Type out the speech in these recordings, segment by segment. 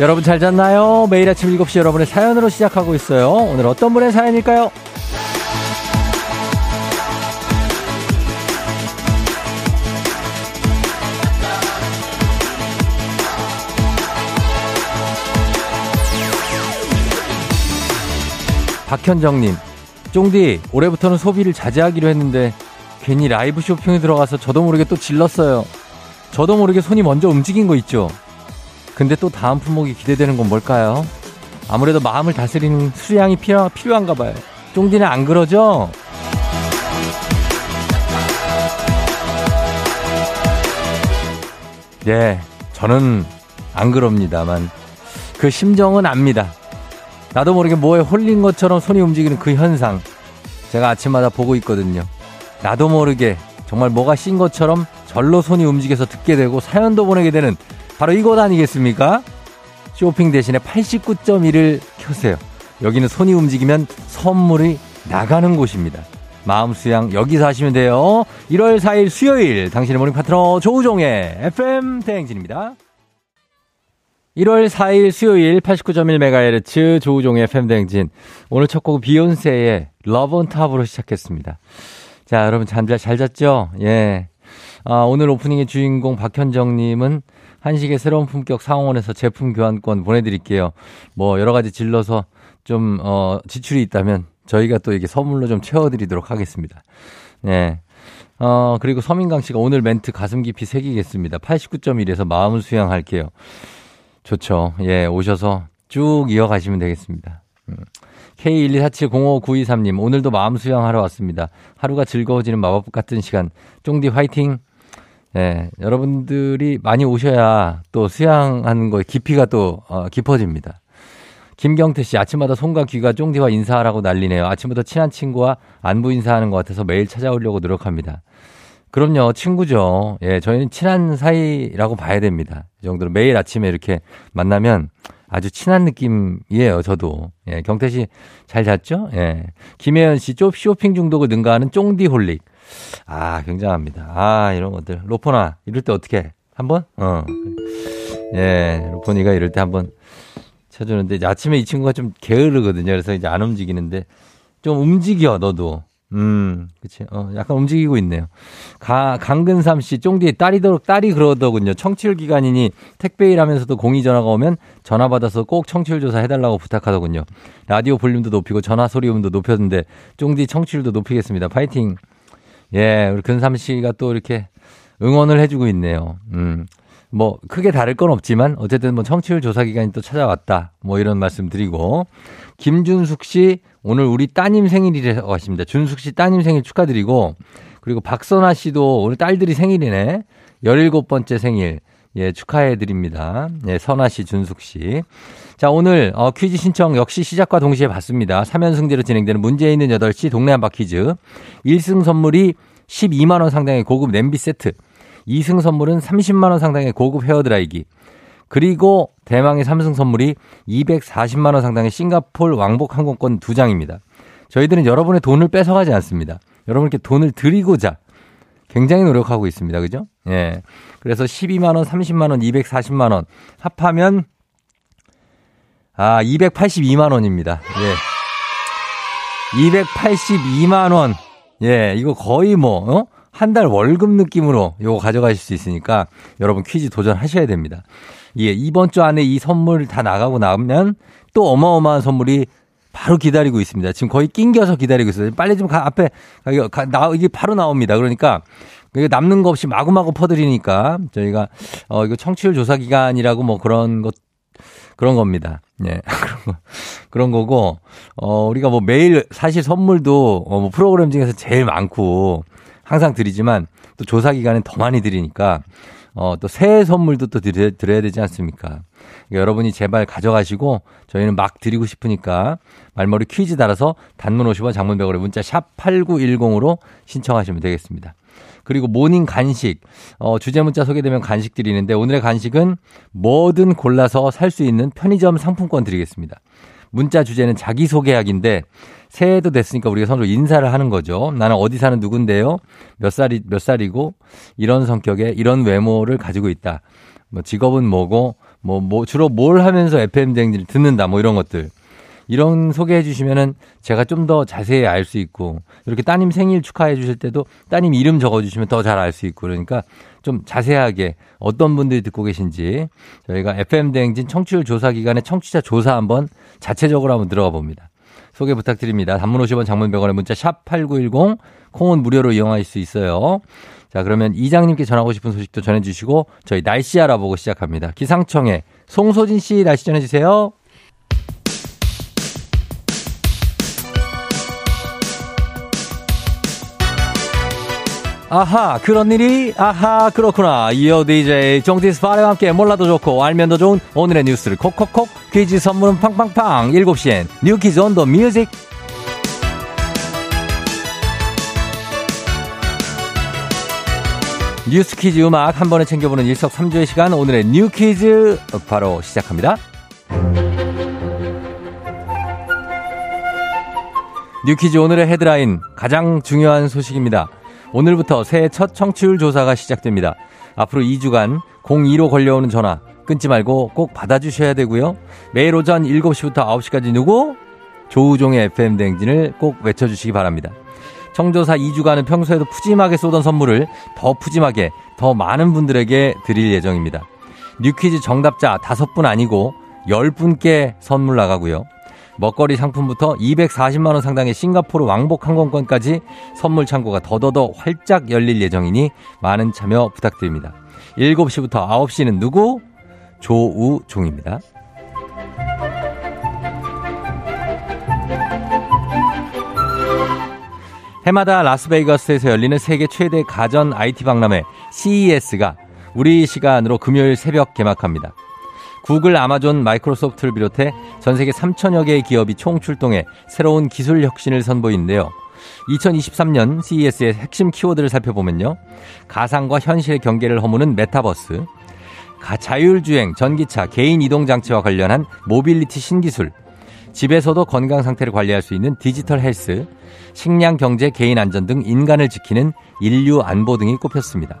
여러분 잘 잤나요? 매일 아침 7시 여러분의 사연으로 시작하고 있어요. 오늘 어떤 분의 사연일까요? 박현정님, 쫑디, 올해부터는 소비를 자제하기로 했는데 괜히 라이브 쇼핑에 들어가서 저도 모르게 또 질렀어요. 저도 모르게 손이 먼저 움직인 거 있죠? 근데 또 다음 품목이 기대되는 건 뭘까요? 아무래도 마음을 다스리는 수량이 필요, 필요한가 봐요. 쫑디는 안 그러죠? 예, 저는 안 그럽니다만 그 심정은 압니다. 나도 모르게 뭐에 홀린 것처럼 손이 움직이는 그 현상. 제가 아침마다 보고 있거든요. 나도 모르게 정말 뭐가 씐 것처럼 절로 손이 움직여서 듣게 되고 사연도 보내게 되는 바로 이곳 아니겠습니까? 쇼핑 대신에 89.1을 켜세요. 여기는 손이 움직이면 선물이 나가는 곳입니다. 마음 수양 여기서 하시면 돼요. 1월 4일 수요일 당신의 모닝 파트너 조우종의 FM 대행진입니다. 1월 4일 수요일 89.1MHz 조우종의 FM 대행진. 오늘 첫곡 비욘세의 Love On Top으로 시작했습니다. 자, 여러분 잘, 잘 잤죠? 예. 아, 오늘 오프닝의 주인공 박현정님은 한식의 새로운 품격 상원에서 제품 교환권 보내드릴게요. 뭐 여러 가지 질러서 좀, 어, 지출이 있다면 저희가 또 이게 선물로 좀 채워드리도록 하겠습니다. 네. 어, 그리고 서민강 씨가 오늘 멘트 가슴 깊이 새기겠습니다. 89.1에서 마음을 수양할게요. 좋죠. 예, 오셔서 쭉 이어가시면 되겠습니다. 음. K124705923님, 오늘도 마음 수양하러 왔습니다. 하루가 즐거워지는 마법 같은 시간. 쫑디 화이팅! 예, 여러분들이 많이 오셔야 또 수양하는 거에 깊이가 또, 어, 깊어집니다. 김경태 씨, 아침마다 손과 귀가 쫑디와 인사하라고 난리네요. 아침부터 친한 친구와 안부 인사하는 것 같아서 매일 찾아오려고 노력합니다. 그럼요, 친구죠. 예, 저희는 친한 사이라고 봐야 됩니다. 이 정도로 매일 아침에 이렇게 만나면 아주 친한 느낌이에요, 저도. 예, 경태 씨 잘 잤죠? 예. 김혜연 씨, 쇼, 쇼핑 중독을 능가하는 쫑디 holic. 아, 굉장합니다. 아, 이런 것들. 로포나, 이럴 때 어떻게 한번? 어. 예, 로포니가 이럴 때 한 번 쳐주는데, 아침에 이 친구가 좀 게으르거든요. 그래서 이제 안 움직이는데, 좀 움직여, 너도. 음, 그치. 어, 약간 움직이고 있네요. 가, 강근삼 씨, 쫑디 딸이, 딸이 그러더군요. 청취율 기간이니 택배 일하면서도 공이 전화가 오면 전화 받아서 꼭 청취율 조사 해달라고 부탁하더군요. 라디오 볼륨도 높이고 전화 소리음도 높였는데 쫑디 청취율도 높이겠습니다. 파이팅. 예, 우리 근삼 씨가 또 이렇게 응원을 해주고 있네요. 음. 뭐 크게 다를 건 없지만 어쨌든 뭐 청취율 조사 기간이 또 찾아왔다. 뭐 이런 말씀 드리고 김준숙 씨 오늘 우리 따님 생일이라고 하십니다. 준숙 씨 따님 생일 축하드리고 그리고 박선아 씨도 오늘 딸들이 생일이네. 17번째 생일. 예, 축하해 드립니다. 예, 선아 씨, 준숙 씨. 자, 오늘 어, 퀴즈 신청 역시 시작과 동시에 받습니다. 3연승제로 진행되는 문제 있는 8시 동네 한바 퀴즈. 1승 선물이 12만 원 상당의 고급 냄비 세트. 2승 선물은 30만 원 상당의 고급 헤어 드라이기. 그리고 대망의 3승 선물이 240만 원 상당의 싱가폴 왕복 항공권 2장입니다. 저희들은 여러분의 돈을 뺏어가지 않습니다. 여러분께 돈을 드리고자 굉장히 노력하고 있습니다. 그죠? 예. 그래서 12만 원, 30만 원, 240만 원 합하면 아, 282만 원입니다. 예. 282만 원. 예, 이거 거의 뭐 어? 한 달 월급 느낌으로 요거 가져가실 수 있으니까 여러분 퀴즈 도전하셔야 됩니다. 예, 이번 주 안에 이 선물 다 나가고 나면 또 어마어마한 선물이 바로 기다리고 있습니다. 지금 거의 낑겨서 기다리고 있어요. 빨리 좀 가, 앞에, 가, 나, 이게 바로 나옵니다. 그러니까, 남는 거 없이 마구마구 퍼드리니까, 저희가, 어, 이거 청취율 조사 기간이라고 뭐 그런 것, 그런 겁니다. 예. 그런 거, 그런 거고, 어, 우리가 뭐 매일 사실 선물도, 어, 뭐 프로그램 중에서 제일 많고, 항상 드리지만, 또 조사 기간엔 더 많이 드리니까, 어, 또 새해 선물도 또 드려, 드려야 되지 않습니까? 그러니까 여러분이 제발 가져가시고 저희는 막 드리고 싶으니까 말머리 퀴즈 달아서 단문 50원 장문 100원에 문자 샵 8910으로 신청하시면 되겠습니다. 그리고 모닝 간식, 어, 주제 문자 소개되면 간식 드리는데 오늘의 간식은 뭐든 골라서 살 수 있는 편의점 상품권 드리겠습니다. 문자 주제는 자기소개하기인데 새해도 됐으니까 우리가 서로 인사를 하는 거죠. 나는 어디 사는 누군데요? 몇 살이, 몇 살이고 이런 성격에 이런 외모를 가지고 있다. 뭐 직업은 뭐고 뭐, 뭐, 주로 뭘 하면서 FM 댕진을 듣는다, 뭐 이런 것들. 이런 소개해 주시면은 제가 좀 더 자세히 알 수 있고 이렇게 따님 생일 축하해 주실 때도 따님 이름 적어 주시면 더 잘 알 수 있고 그러니까 좀 자세하게 어떤 분들이 듣고 계신지 저희가 FM 대행진 청취율 조사 기간에 청취자 조사 한번 자체적으로 한번 들어가 봅니다. 소개 부탁드립니다. 단문 50원 장문 100원의 문자 샵 8910 콩은 무료로 이용하실 수 있어요. 자, 그러면 이장님께 전하고 싶은 소식도 전해주시고 저희 날씨 알아보고 시작합니다. 기상청에 송소진 씨 날씨 전해주세요. 아하 그런 일이 아하 그렇구나 이어 DJ 정디스 파레와 함께 몰라도 좋고 알면 더 좋은 오늘의 뉴스를 콕콕콕 퀴즈 선물은 팡팡팡 7시엔 New 퀴즈 on the music 뉴스 퀴즈 음악 한 번에 챙겨보는 일석삼조의 시간 오늘의 New 퀴즈 바로 시작합니다. New 퀴즈 오늘의 헤드라인 가장 중요한 소식입니다. 오늘부터 새해 첫 청취율 조사가 시작됩니다. 앞으로 2주간 02로 걸려오는 전화 끊지 말고 꼭 받아주셔야 되고요. 매일 오전 7시부터 9시까지 누구? 조우종의 FM 대행진을 꼭 외쳐주시기 바랍니다. 청조사 2주간은 평소에도 푸짐하게 쏘던 선물을 더 푸짐하게 더 많은 분들에게 드릴 예정입니다. 뉴퀴즈 정답자 5분 아니고 10분께 선물 나가고요. 먹거리 상품부터 240만원 상당의 싱가포르 왕복 항공권까지 선물 창고가 더더더 활짝 열릴 예정이니 많은 참여 부탁드립니다. 7시부터 9시는 누구? 조우종입니다. 해마다 라스베이거스에서 열리는 세계 최대 가전 IT 박람회 CES가 우리 시간으로 금요일 새벽 개막합니다. 구글, 아마존, 마이크로소프트를 비롯해 전 세계 3천여 개의 기업이 총출동해 새로운 기술 혁신을 선보이는데요. 2023년 CES의 핵심 키워드를 살펴보면요. 가상과 현실의 경계를 허무는 메타버스, 자율주행, 전기차, 개인 이동 장치와 관련한 모빌리티 신기술, 집에서도 건강 상태를 관리할 수 있는 디지털 헬스, 식량 경제, 개인 안전 등 인간을 지키는 인류 안보 등이 꼽혔습니다.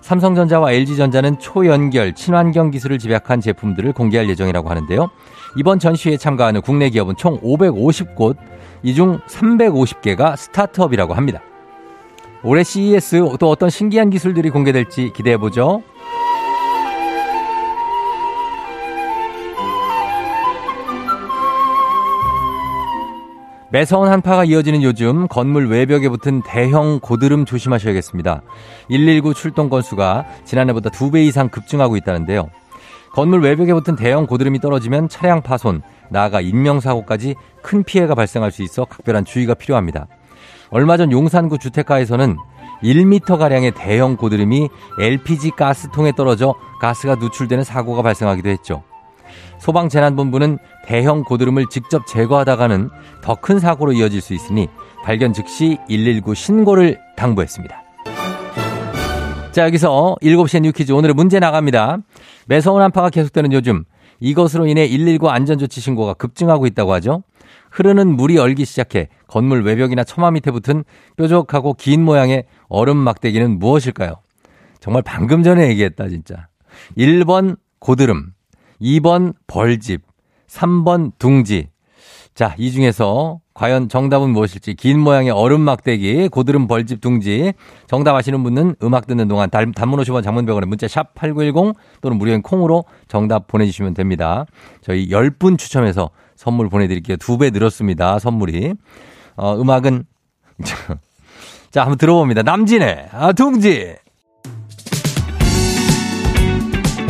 삼성전자와 LG전자는 초연결 친환경 기술을 집약한 제품들을 공개할 예정이라고 하는데요. 이번 전시회에 참가하는 국내 기업은 총 550곳, 이 중 350개가 스타트업이라고 합니다. 올해 CES 또 어떤 신기한 기술들이 공개될지 기대해보죠. 매서운 한파가 이어지는 요즘 건물 외벽에 붙은 대형 고드름 조심하셔야겠습니다. 119 출동 건수가 지난해보다 2배 이상 급증하고 있다는데요. 건물 외벽에 붙은 대형 고드름이 떨어지면 차량 파손, 나아가 인명사고까지 큰 피해가 발생할 수 있어 각별한 주의가 필요합니다. 얼마 전 용산구 주택가에서는 1m가량의 대형 고드름이 LPG 가스통에 떨어져 가스가 누출되는 사고가 발생하기도 했죠. 소방재난본부는 대형 고드름을 직접 제거하다가는 더 큰 사고로 이어질 수 있으니 발견 즉시 119 신고를 당부했습니다. 자, 여기서 7시에 뉴퀴즈 오늘의 문제 나갑니다. 매서운 한파가 계속되는 요즘 이것으로 인해 119 안전조치 신고가 급증하고 있다고 하죠. 흐르는 물이 얼기 시작해 건물 외벽이나 처마 밑에 붙은 뾰족하고 긴 모양의 얼음 막대기는 무엇일까요? 정말 방금 전에 얘기했다, 진짜. 1번 고드름, 2번 벌집, 3번 둥지. 자, 이 중에서 과연 정답은 무엇일지 긴 모양의 얼음 막대기, 고드름 벌집 둥지. 정답 아시는 분은 음악 듣는 동안 단문 50원 장문병원에 문자 샵 8910 또는 무료인 콩으로 정답 보내주시면 됩니다. 저희 10분 추첨해서 선물 보내드릴게요. 두 배 늘었습니다. 선물이. 어, 음악은 자, 한번 들어봅니다. 남진의 아, 둥지.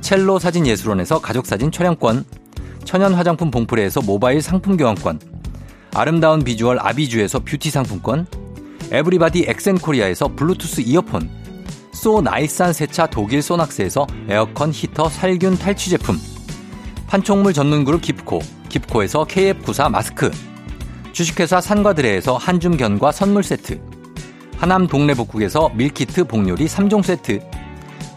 첼로 사진 예술원에서 가족사진 촬영권, 천연 화장품 봉프레에서 모바일 상품 교환권, 아름다운 비주얼 아비주에서 뷰티 상품권, 에브리바디 엑센코리아에서 블루투스 이어폰, 소 나이산 세차 독일 소낙스에서 에어컨 히터 살균 탈취 제품, 판촉물 전문 그룹 기프코, 기프코에서 KF94 마스크, 주식회사 산과드레에서 한줌견과 선물 세트, 하남 동래북국에서 밀키트 복요리 3종 세트,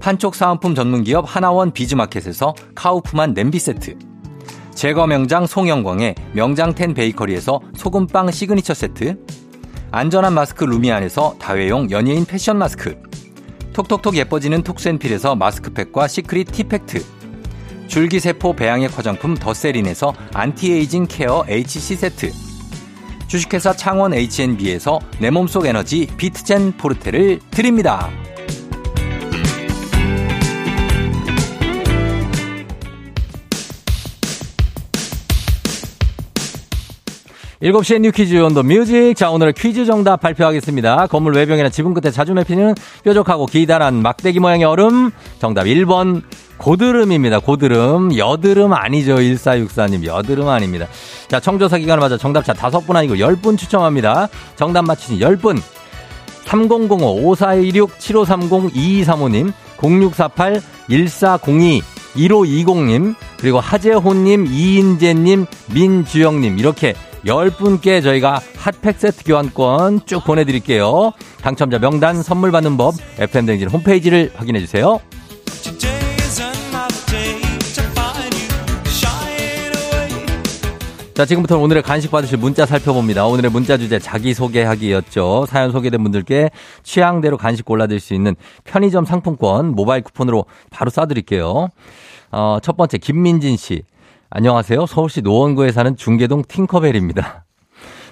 판촉 사은품 전문기업 하나원 비즈마켓에서 카우프만 냄비 세트, 제거 명장 송영광의 명장텐 베이커리에서 소금빵 시그니처 세트, 안전한 마스크 루미안에서 다회용 연예인 패션 마스크, 톡톡톡 예뻐지는 톡센필에서 마스크팩과 시크릿 티팩트, 줄기세포 배양액 화장품 더세린에서 안티에이징 케어 HC 세트. 주식회사 창원 H&B에서 내 몸속 에너지 비트젠 포르테를 드립니다. 7시에 New Quiz on the Music. 자, 오늘 퀴즈 정답 발표하겠습니다. 건물 외벽이나 지붕 끝에 자주 맺히는 뾰족하고 기다란 막대기 모양의 얼음. 정답 1번 고드름입니다. 고드름. 여드름 아니죠. 1464님. 여드름 아닙니다. 자, 청조사 기간을 맞아 정답자 5분 아니고 10분 추첨합니다. 정답 맞히신 10분. 3005-5416-7530-2235님, 0648-1402, 1520님, 그리고 하재호님, 이인재님, 민주영님, 이렇게 10분께 저희가 핫팩 세트 교환권 쭉 보내드릴게요. 당첨자 명단 선물 받는 법, FM댕진 홈페이지를 확인해주세요. 자, 지금부터 오늘의 간식 받으실 문자 살펴봅니다. 오늘의 문자 주제 자기소개하기였죠. 사연 소개된 분들께 취향대로 간식 골라드릴 수 있는 편의점 상품권 모바일 쿠폰으로 바로 쏴드릴게요. 어, 첫 번째, 김민진 씨. 안녕하세요. 서울시 노원구에 사는 중계동 팅커벨입니다.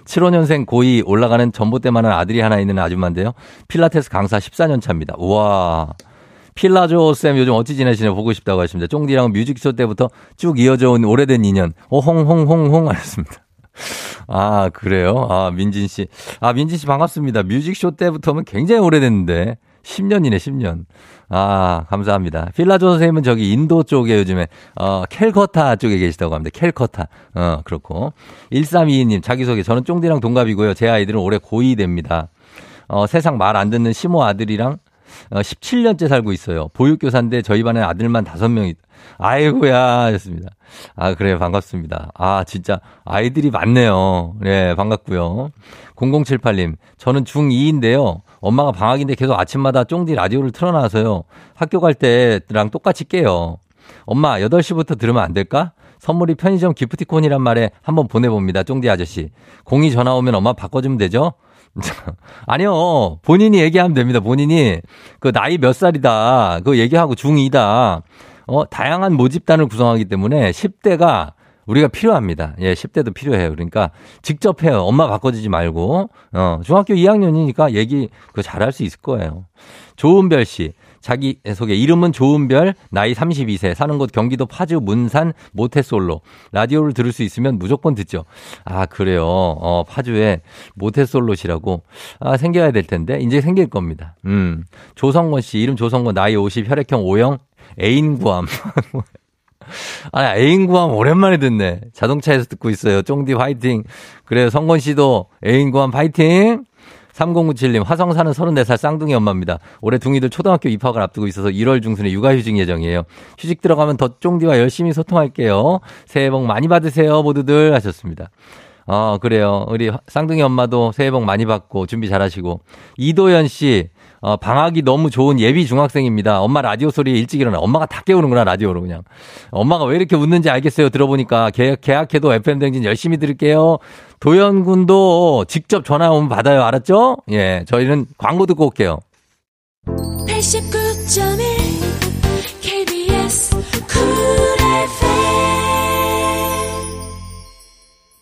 75년생 고2 올라가는 전봇대만한 아들이 하나 있는 아줌마인데요. 필라테스 강사 14년 차입니다. 우와. 필라조 쌤 요즘 어찌 지내시냐 보고 싶다고 하십니다. 쫑디랑 뮤직쇼 때부터 쭉 이어져 온 오래된 인연. 오홍홍홍홍 하셨습니다. 아, 그래요? 아, 민진 씨. 아, 민진 씨 반갑습니다. 뮤직쇼 때부터는 굉장히 오래됐는데. 10년이네, 10년. 아, 감사합니다. 필라조 선생님은 저기 인도 쪽에 요즘에, 어, 캘커타 쪽에 계시다고 합니다. 캘커타. 어, 그렇고. 1322님, 자기소개. 저는 쫑디랑 동갑이고요. 제 아이들은 올해 고2 됩니다. 어, 세상 말 안 듣는 시모 아들이랑 어, 17년째 살고 있어요. 보육교사인데 저희 반에 아들만 5명이, 아이고야, 하셨습니다. 아, 그래요. 반갑습니다. 아, 진짜 아이들이 많네요. 네, 반갑고요. 0078님, 저는 중2인데요. 엄마가 방학인데 계속 아침마다 쫑디 라디오를 틀어놔서요. 학교 갈 때랑 똑같이 깨요. 엄마, 8시부터 들으면 안 될까? 선물이 편의점 기프티콘이란 말에 한번 보내봅니다. 쫑디 아저씨. 공이 전화 오면 엄마 바꿔주면 되죠? 아니요. 본인이 얘기하면 됩니다. 본인이 그 나이 몇 살이다. 그거 얘기하고 중2다. 어, 다양한 모집단을 구성하기 때문에 10대가 우리가 필요합니다. 예, 10대도 필요해요. 그러니까 직접 해요. 엄마 바꿔주지 말고. 어, 중학교 2학년이니까 얘기 그 잘할 수 있을 거예요. 조은별 씨. 자기 소개. 이름은 조은별, 나이 32세, 사는 곳 경기도 파주 문산 모태솔로. 라디오를 들을 수 있으면 무조건 듣죠. 아, 그래요. 어, 파주에 모태솔로시라고. 아, 생겨야 될 텐데. 이제 생길 겁니다. 음. 조성권 씨, 이름 조성권, 나이 50, 혈액형 O형, 애인 구함. 아, 애인 구함 오랜만에 듣네. 자동차에서 듣고 있어요. 쫑디 화이팅. 그래요. 성권 씨도 애인 구함 파이팅. 3097님, 화성 사는 34살 쌍둥이 엄마입니다. 올해 둥이들 초등학교 입학을 앞두고 있어서 1월 중순에 육아휴직 예정이에요. 휴직 들어가면 더 쫑디와 열심히 소통할게요. 새해 복 많이 받으세요, 모두들. 하셨습니다. 어, 그래요. 우리 쌍둥이 엄마도 새해 복 많이 받고 준비 잘 하시고. 이도연 씨, 어, 방학이 너무 좋은 예비 중학생입니다. 엄마 라디오 소리에 일찍 일어나. 엄마가 다 깨우는구나, 라디오로 그냥. 엄마가 왜 이렇게 웃는지 알겠어요. 들어보니까. 계약, 계약해도 FM댕진 열심히 들을게요. 도연 군도 직접 전화 오면 받아요. 알았죠? 예, 저희는 광고 듣고 올게요. 89.1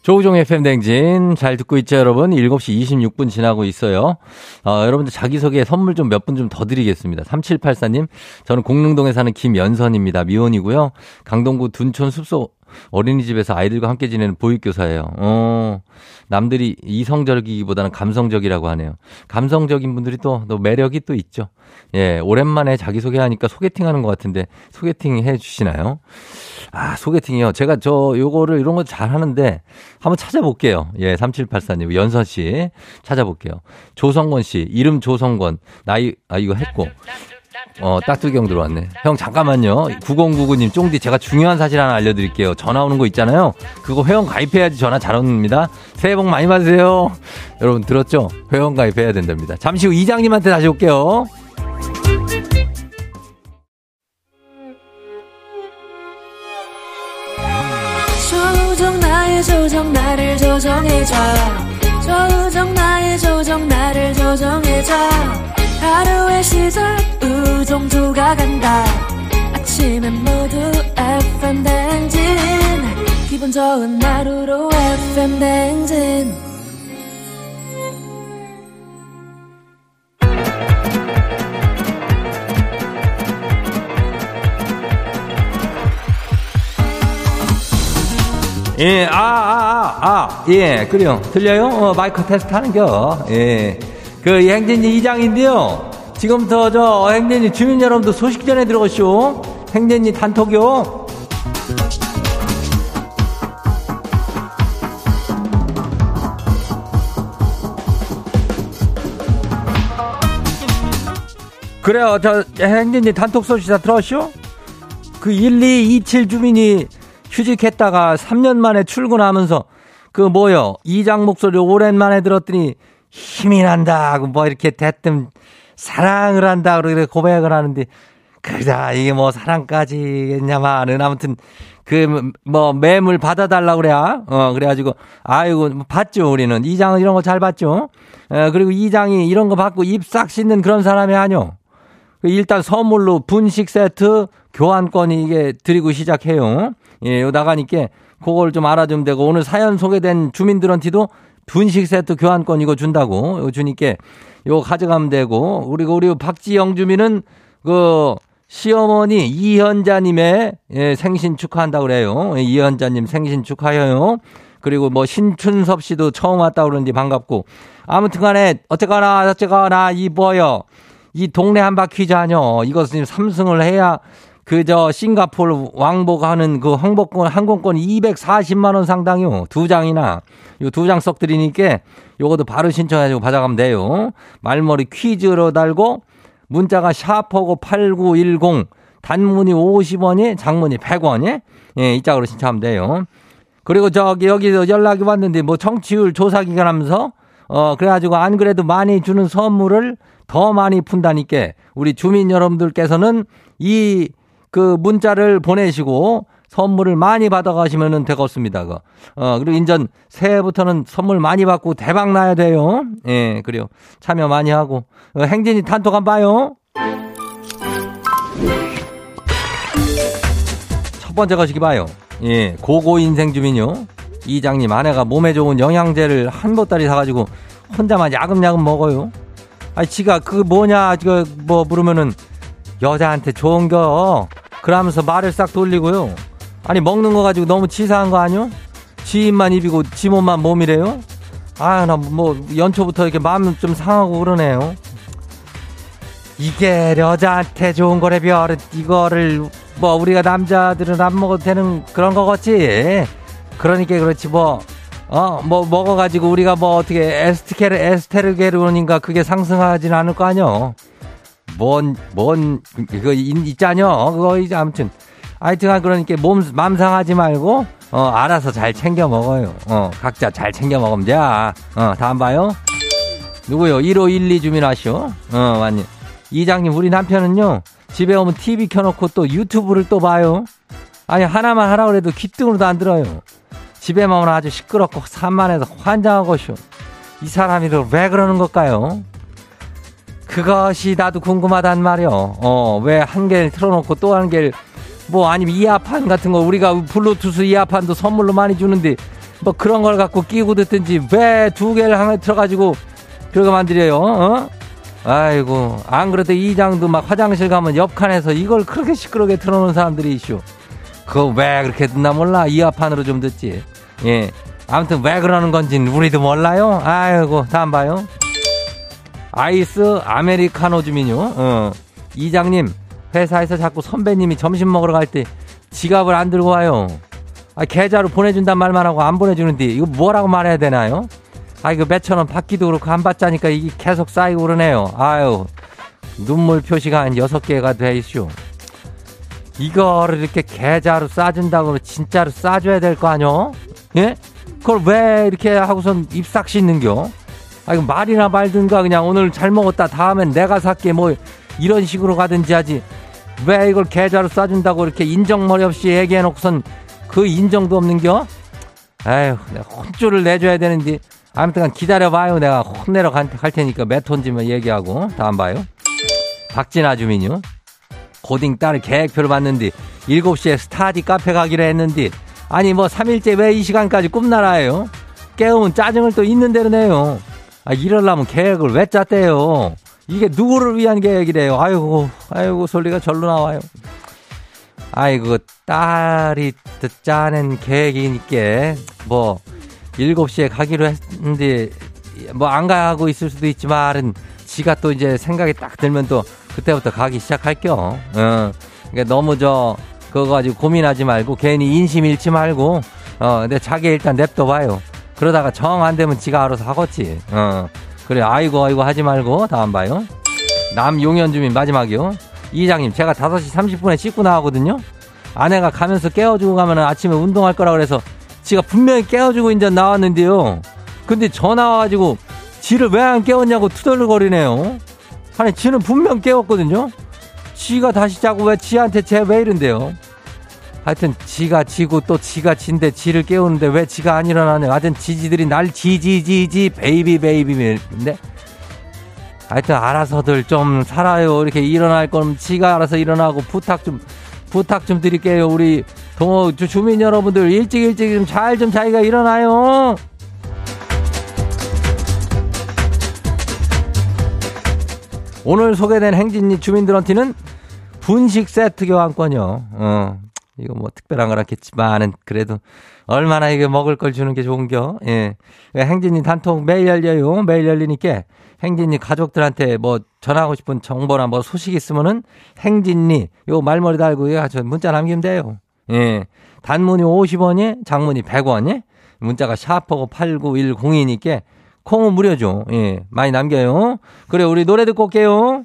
조우종 FM 댕진 잘 듣고 있죠, 여러분? 7시 26분 지나고 있어요. 어, 여러분들 자기소개 선물 좀 몇 분 좀 더 드리겠습니다. 3784님, 저는 공릉동에 사는 김연선입니다. 미혼이고요. 강동구 둔촌 숲속 어린이집에서 아이들과 함께 지내는 보육교사예요. 어, 남들이 이성적이기보다는 감성적이라고 하네요. 감성적인 분들이 또, 또 매력이 또 있죠. 예, 오랜만에 자기소개하니까 소개팅 하는 것 같은데 소개팅 해 주시나요? 아, 소개팅이요. 제가 저 요거를 이런 거 잘 하는데 한번 찾아볼게요. 예, 3784님, 연선 씨 찾아볼게요. 조성권 씨, 이름 조성권. 나이, 아, 이거 했고. 어, 딱두경 들어왔네. 형, 잠깐만요. 9099님, 쫑디, 제가 중요한 사실 하나 알려드릴게요. 전화 오는 거 있잖아요. 그거 회원 가입해야지 전화 잘 옵니다. 새해 복 많이 받으세요. 여러분, 들었죠? 회원 가입해야 된답니다. 잠시 후 이장님한테 다시 올게요. 조정 나의 조정 나를 조정해줘 조정 나의 조정 나를 조정해줘 하루의 시절 우정조가 간다 아침엔 모두 FM 댕진 기분 좋은 하루로 FM 댕진 예, 아, 아, 아, 아, 예, 그래요. 들려요? 어, 마이크 테스트 하는겨. 예. 그, 이 행진이 이장인데요. 지금부터 저 행진이 주민 여러분들 소식 전해 들어오시오. 행진이 단톡요. 그래요. 저 행진이 단톡 소식 다 들었쇼? 그 1227 주민이 휴직했다가 3년 만에 출근하면서 그 뭐요 이장 목소리 오랜만에 들었더니 힘이 난다고 뭐 이렇게 대뜸 사랑을 한다 그렇게 고백을 하는데 그자 이게 뭐 사랑까지겠냐마는 아무튼 그 뭐 매물 받아달라 그래야? 어 그래가지고 아이고 뭐 봤죠 우리는. 이장은 이런 거 잘 봤죠? 어 그리고 이장이 이런 거 받고 입 싹 씻는 그런 사람이 아니요 일단 선물로 분식 세트 교환권이 이게 드리고 시작해요. 예, 요 나가니까 그걸 좀 알아주면 되고 오늘 사연 소개된 주민들한테도 분식 세트 교환권 이거 준다고. 요 주니까 요 가져가면 되고. 그리고 우리 박지영 주민은 그 시어머니 이현자님의 예, 생신 축하한다 그래요. 예, 이현자님 생신 축하해요. 그리고 뭐 신춘섭 씨도 처음 왔다 그러는데 반갑고. 아무튼 간에 어쨌거나 어쨌거나 이 뭐요. 이 동네 한바 퀴즈 아뇨 이것은 삼승을 해야 그저 싱가폴 왕복하는 그 항복권 항공권 240만 원 상당요. 두 장이나 요 두 장 썩 드리니까 요것도 바로 신청해 가지고 받아가면 돼요. 말머리 퀴즈로 달고 문자가 샤퍼고 8910 단문이 50원이 장문이 100원이 예, 이 짝으로 신청하면 돼요. 그리고 저기 여기서 연락이 왔는데 뭐 청취율 조사 기간 하면서 어 그래가지고 안 그래도 많이 주는 선물을 더 많이 푼다니까 우리 주민 여러분들께서는 이 그 문자를 보내시고 선물을 많이 받아가시면 되겠습니다. 그. 어, 그리고 인전 새해부터는 선물 많이 받고 대박 나야 돼요. 예, 그래요. 참여 많이 하고. 어, 행진이 단톡 한 봐요. 첫 번째 거시기 봐요. 예, 고고 인생 주민요. 이장님 아내가 몸에 좋은 영양제를 한 보따리 사가지고 혼자만 야금야금 먹어요. 아니, 지가 그 뭐냐, 그, 뭐, 물으면은 여자한테 좋은 거, 그러면서 말을 싹 돌리고요. 아니, 먹는 거 가지고 너무 치사한 거 아니요? 지 입만 입이고 지 몸만 몸이래요? 아, 나 뭐, 연초부터 이렇게 마음 좀 상하고 그러네요. 이게 여자한테 좋은 거래 별, 이거를, 뭐, 우리가 남자들은 안 먹어도 되는 그런 거겠지? 그러니까 그렇지, 뭐, 어, 뭐, 먹어가지고 우리가 뭐 어떻게 에스테르, 에스테르게론인가 그게 상승하진 않을 거 아니요. 뭔, 뭔, 그거 있자녀. 그거 이제 아무튼. 하여튼 그러니까 몸, 맘 상하지 말고, 어, 알아서 잘 챙겨 먹어요. 어, 각자 잘 챙겨 먹으면 돼. 어, 다음 봐요. 누구요? 1512 주민 하시오. 어, 맞니. 이장님, 우리 남편은요, 집에 오면 TV 켜놓고 또 유튜브를 또 봐요. 아니, 하나만 하라 그래도 귀등으로도 안 들어요. 집에만 오면 아주 시끄럽고 산만해서 환장하고 쇼. 이 사람이 왜 그러는 걸까요? 그것이 나도 궁금하단 말이요. 어, 왜 한 개를 틀어놓고 또 한 개를, 뭐, 아니면 이어판 같은 거, 우리가 블루투스 이어판도 선물로 많이 주는데, 뭐 그런 걸 갖고 끼고 듣든지, 왜 두 개를 하나 틀어가지고, 그러고 만들어요, 어? 아이고, 안 그래도 이장도 막 화장실 가면 옆 칸에서 이걸 그렇게 시끄럽게 틀어놓은 사람들이 있쇼. 그거 왜 그렇게 듣나 몰라. 이어판으로 좀 듣지. 예. 아무튼 왜 그러는 건지는 우리도 몰라요. 아이고, 다음 봐요. 아이스 아메리카노 주민요. 어. 이장님, 회사에서 자꾸 선배님이 점심 먹으러 갈 때 지갑을 안 들고 와요. 아, 계좌로 보내준단 말만 하고 안 보내주는데 이거 뭐라고 말해야 되나요? 아, 이거 몇천 원 받기도 그렇고 안 받자니까 이게 계속 쌓이고 그러네요. 아유, 눈물 표시가 한 여섯 개가 돼 있슈. 이거를 이렇게 계좌로 싸준다고 진짜로 싸줘야 될 거 아뇨? 예? 그걸 왜 이렇게 하고선 입싹 씻는겨? 아, 이거 말이나 말든가 그냥 오늘 잘 먹었다 다음엔 내가 살게 뭐 이런 식으로 가든지 하지. 왜 이걸 계좌로 싸준다고 이렇게 인정머리 없이 얘기해놓고선 그 인정도 없는겨? 아휴, 내가 혼쭐을 내줘야 되는데. 아무튼 기다려봐요. 내가 혼내러 갈 테니까 몇 톤지만 얘기하고. 다음 봐요. 박진아 주민요. 고딩 딸 계획표를 봤는데 7시에 스타디 카페 가기로 했는데 아니 뭐 3일째 왜 이 시간까지 꿈나라예요? 깨우면 짜증을 또 있는 대로 내요. 아 이럴라면 계획을 왜 짰대요? 이게 누구를 위한 계획이래요? 아이고 아이고 소리가 절로 나와요. 아이고 딸이 짜낸 계획이니까 뭐 7시에 가기로 했는데 뭐 안 가고 있을 수도 있지만은 지가 또 이제 생각이 딱 들면 또 그때부터 가기 시작할겨. 어. 그러니까 너무 저 그거 가지고 고민하지 말고 괜히 인심 잃지 말고 어 근데 자기 일단 냅둬 봐요. 그러다가 정 안 되면 지가 알아서 하겠지. 어. 그래 아이고 아이고 하지 말고 다음 봐요. 남용현 주민 마지막이요. 이장님 제가 5시 30분에 씻고 나가거든요. 아내가 가면서 깨워주고 가면 아침에 운동할 거라 그래서 지가 분명히 깨워주고 이제 나왔는데요. 근데 전화 와가지고 지를 왜 안 깨웠냐고 투덜거리네요. 아니 지는 분명 깨웠거든요. 지가 다시 자고 왜 지한테 쟤 왜 이런데요. 하여튼 지가 지고 또 지가 진데 지를 깨우는데 왜 지가 안 일어나네. 하여튼 지지들이 날 지지지지 baby baby인데 하여튼 알아서들 좀 살아요. 이렇게 일어날 거면 지가 알아서 일어나고 부탁 좀 부탁 좀 드릴게요. 우리 동호 주민 여러분들 일찍 일찍 좀 잘좀 자기가 일어나요. 오늘 소개된 행진리 주민들한테는 분식 세트 교환권이요. 어, 이거 뭐 특별한 건 않겠지만은 그래도 얼마나 이게 먹을 걸 주는 게 좋은겨. 예. 행진리 단통 매일 열려요. 매일 열리니까 행진리 가족들한테 뭐 전하고 싶은 정보나 뭐 소식 있으면은 행진리 요 말머리 달고 저 문자 남기면 돼요. 예. 단문이 50원이, 장문이 100원이, 문자가 샤퍼고 8910이니까 콩은 무료죠. 예. 많이 남겨요. 그래, 우리 노래 듣고 올게요.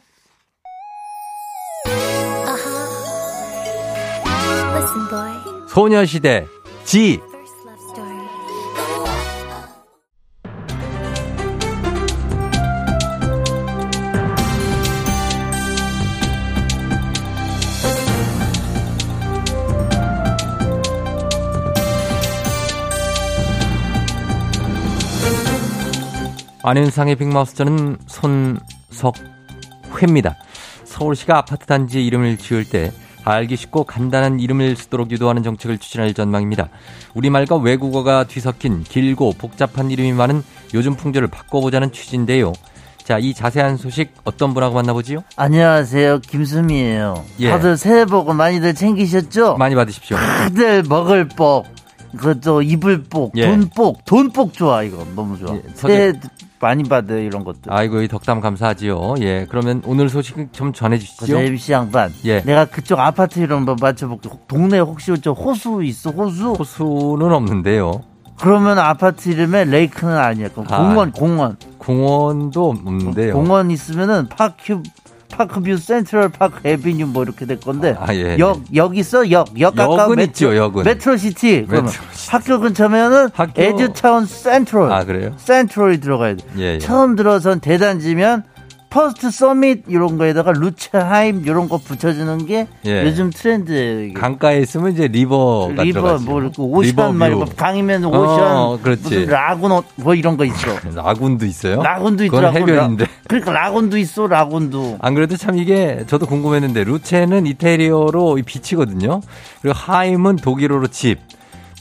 소녀시대, 지. 안윤상의 빅마우스 저는 손석회입니다. 서울시가 아파트 단지 이름을 지을 때 알기 쉽고 간단한 이름을 쓰도록 유도하는 정책을 추진할 전망입니다. 우리말과 외국어가 뒤섞인 길고 복잡한 이름이 많은 요즘 풍조를 바꿔보자는 취지인데요. 자, 이 자세한 소식 어떤 분하고 만나보지요? 안녕하세요. 김수미예요. 예. 다들 새해 복 많이들 챙기셨죠? 많이 받으십시오. 다들 먹을 복, 그것도 입을 복, 예. 돈 복, 돈 복 좋아 이거 너무 좋아. 예, 새해 많이 받아 이런 것들. 아이고 이 덕담 감사하지요. 예, 그러면 오늘 소식 좀 전해주시죠. 제임씨 양반. 예. 내가 그쪽 아파트 이름 한번 맞춰볼게. 동네 혹시 저 호수 있어 호수? 호수는 없는데요. 그러면 아파트 이름에 lake는 아니야. 그 공원, 아, 공원. 공원도 없는데요. 공원 있으면은 파큐 park view central park avenue 뭐 이렇게 될 건데 아, 예, 역, 네. 역 있어 역, 역 가까운 메트로, 역은. metro city 그러면 metro city. 학교 근처면은 학교... edu town central 아 그래요? central이 들어가야 돼 예, 예. 처음 들어선 대단지면 first summit 이런 거에다가 루체하임 이런 거 붙여주는 게 예. 요즘 트렌드예요. 강가에 있으면 이제 river가 river 들어가죠. 뭐 이렇게 ocean 말고 강이면 ocean 어. 무슨 lagoon 뭐 이런 거 있어. lagoon도 있어요? lagoon도 있더라고. 해변인데. 그러니까 lagoon도 있어 lagoon도. 안 그래도 참 이게 저도 궁금했는데 luce는 이태리어로 빛이거든요. 그리고 Heim은 독일어로 집,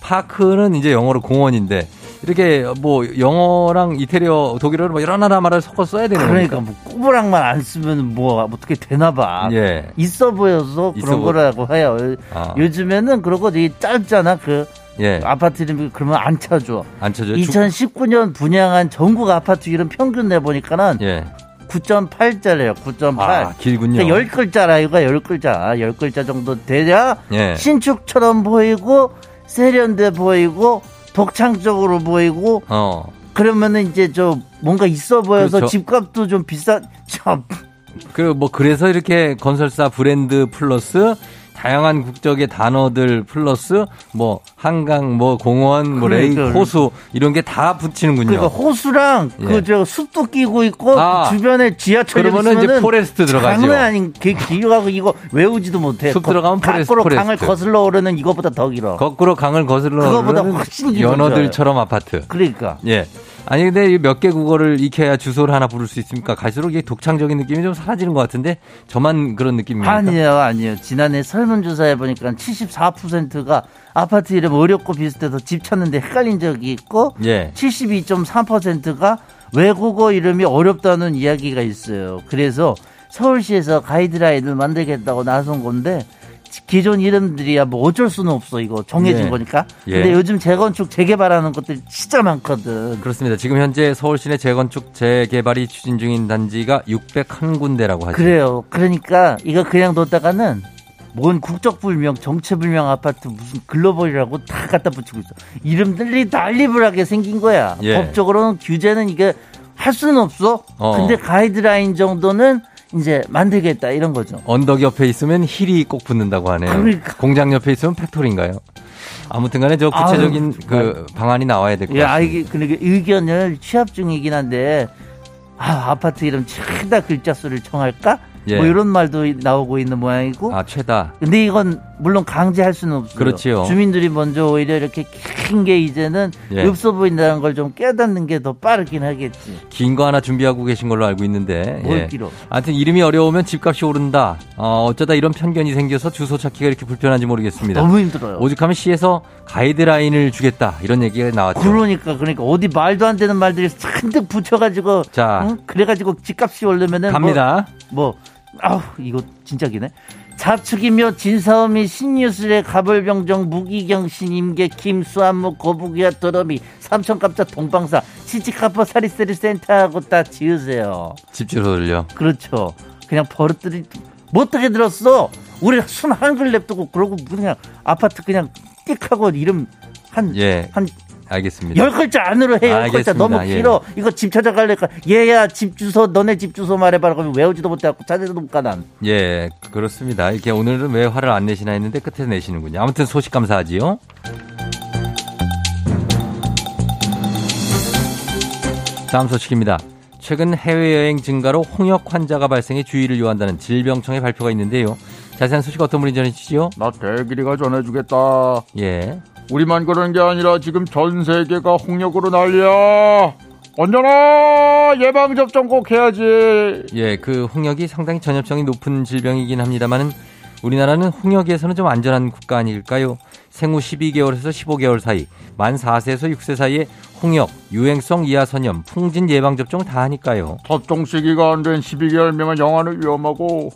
park는 이제 영어로 공원인데 이렇게 뭐 영어랑 이태리어, 독일어를 뭐 여러 나라 말을 섞어 써야 되는 그러니까? 뭐 꼬부랑만 안 쓰면 뭐 어떻게 되나 봐. 예. 있어 보여서 있어 그런 보... 거라고 해요. 아. 요즘에는 그러고 되게 짧잖아. 그 예. 아파트 이름 그러면 안 쳐줘. 안 쳐줘. 2019년 분양한 전국 아파트 이름 평균 내 보니까는 예. 9.8자래요. 9.8. 아, 길군요. 그러니까 10글자라 이거 10글자. 10글자 정도 돼야 예. 신축처럼 보이고 세련돼 보이고 독창적으로 보이고 어. 그러면은 이제 저 뭔가 있어 보여서 그렇죠. 집값도 좀 비싼 참. 그뭐 그래서 이렇게 건설사 브랜드 플러스 다양한 국적의 단어들 플러스 뭐 한강 뭐 공원 뭐 레이 그러니까. 호수 이런 게 다 붙이는군요. 그러니까 호수랑 예. 그저 숲도 끼고 있고 아, 주변에 지하철 그러면은 이제 forest 들어가죠. 장난 아닌 그 길하고 이거 외우지도 못해. 숲 들어가면 forest. 거꾸로 강을 거슬러 오르는 이거보다 더 길어. 거꾸로 강을 거슬러 그거보다 훨씬 길어. 연어들처럼 아파트. 그러니까. 예. 아니 근데 몇 개 국어를 익혀야 주소를 하나 부를 수 있습니까? 갈수록 이게 독창적인 느낌이 좀 사라지는 것 같은데 저만 그런 느낌입니까? 아니에요, 아니에요. 지난해 설문조사해 보니까 74%가 아파트 이름 어렵고 비슷해서 집 찾는데 헷갈린 적이 있고 예. 72.3%가 외국어 이름이 어렵다는 이야기가 있어요. 그래서 서울시에서 가이드라인을 만들겠다고 나선 건데 기존 이름들이야 뭐 어쩔 수는 없어 이거 정해진 예. 거니까. 예. 근데 요즘 재건축 재개발하는 것들 진짜 많거든. 그렇습니다. 지금 현재 서울 시내 재건축 재개발이 추진 중인 단지가 601군데라고 하죠. 그래요. 그러니까 이거 그냥 뒀다가는 뭔 국적불명, 정체불명 아파트 무슨 글로벌이라고 다 갖다 붙이고 있어. 이름들이 난리불하게 생긴 거야. 예. 법적으로는 규제는 이게 할 수는 없어. 어. 근데 가이드라인 정도는 이제 만들겠다 이런 거죠. 언덕 옆에 있으면 hill이 꼭 붙는다고 하네요. 그러니까. 공장 옆에 있으면 factory인가요? 아무튼 간에 저 구체적인 아유, 그 방안이 나와야 될 것 같아요. 아, 이게 그러니까 의견을 취합 중이긴 한데 아, 아파트 이름 최다 글자 수를 정할까? 예. 뭐 이런 말도 나오고 있는 모양이고. 아, 최다. 근데 이건 물론 강제할 수는 없어요. 그렇지요. 주민들이 먼저 오히려 이렇게 긴 게 이제는 예. 없어 보인다는 걸 좀 깨닫는 게 더 빠르긴 하겠지. 긴 거 하나 준비하고 계신 걸로 알고 있는데. 뭘 예. 길어. 하여튼 이름이 어려우면 집값이 오른다. 어, 어쩌다 이런 편견이 생겨서 주소 찾기가 이렇게 불편한지 모르겠습니다. 너무 힘들어요. 오죽하면 시에서 가이드라인을 주겠다. 이런 얘기가 나왔죠. 그러니까 그러니까 어디 말도 안 되는 말들이 잔뜩 붙여가지고 자, 응? 그래가지고 집값이 오르면은 갑니다. 뭐, 뭐 아우 이거 진짜 기네. 자축이며 진사오미 신유술의 가벌병정 무기경신 임계 김수한목 거북이와 도러미 삼천갑자 동방사 치치카퍼 사리세리 센터하고 다 지으세요. 집주소를요? 그렇죠. 그냥 버릇들이 못하게 들었어. 우리 순 한글 냅두고 그러고 그냥 아파트 그냥 띡 하고 이름 한 예. 한 알겠습니다. 열 글자 안으로 해. 열 글자 너무 예. 길어. 예. 이거 집 찾아갈래까? 얘야 집 주소 너네 집 주소 말해봐라. 그러면 외우지도 못하고 찾아도 못 가 난. 예, 그렇습니다. 이렇게 오늘은 왜 화를 안 내시나 했는데 끝에 내시는군요. 아무튼 소식 감사하지요. 다음 소식입니다. 최근 해외여행 증가로 홍역 환자가 발생해 주의를 요한다는 질병청의 발표가 있는데요. 자세한 소식 어떤 분이 전해주시죠? 나 대길이가 전해주겠다. 예. 우리만 그런 게 아니라 지금 전 세계가 홍역으로 난리야. 언제나 예방 접종 꼭 해야지. 예, 그 홍역이 상당히 전염성이 높은 질병이긴 합니다만은 우리나라는 홍역에서는 좀 안전한 국가 아닐까요? 생후 12개월에서 15개월 사이, 만 4세에서 6세 사이에 홍역, 유행성 이하선염, 풍진 예방 접종 다 하니까요. 접종 시기가 안 된 12개월 미만 영아는 위험하고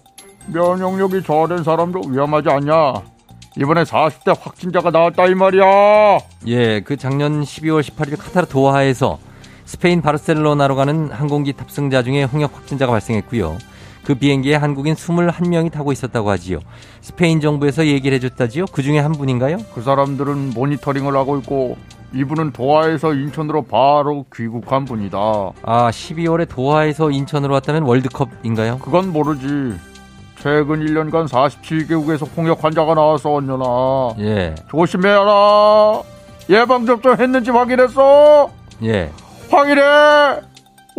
면역력이 저하된 사람도 위험하지 않냐? 이번에 40대 확진자가 나왔다 이 말이야. 예, 그 작년 12월 18일 카타르 도하에서 스페인 바르셀로나로 가는 항공기 탑승자 중에 홍역 확진자가 발생했고요. 그 비행기에 한국인 21명이 타고 있었다고 하지요. 스페인 정부에서 얘기를 해줬다지요. 그 중에 한 분인가요? 그 사람들은 모니터링을 하고 있고 이분은 도하에서 인천으로 바로 귀국한 분이다. 아, 12월에 도하에서 인천으로 왔다면 월드컵인가요? 그건 모르지. 최근 1년간 47개국에서 홍역 환자가 나와서 언녀나. 예. 조심해라. 예방접종 했는지 확인했어? 예. 확인해!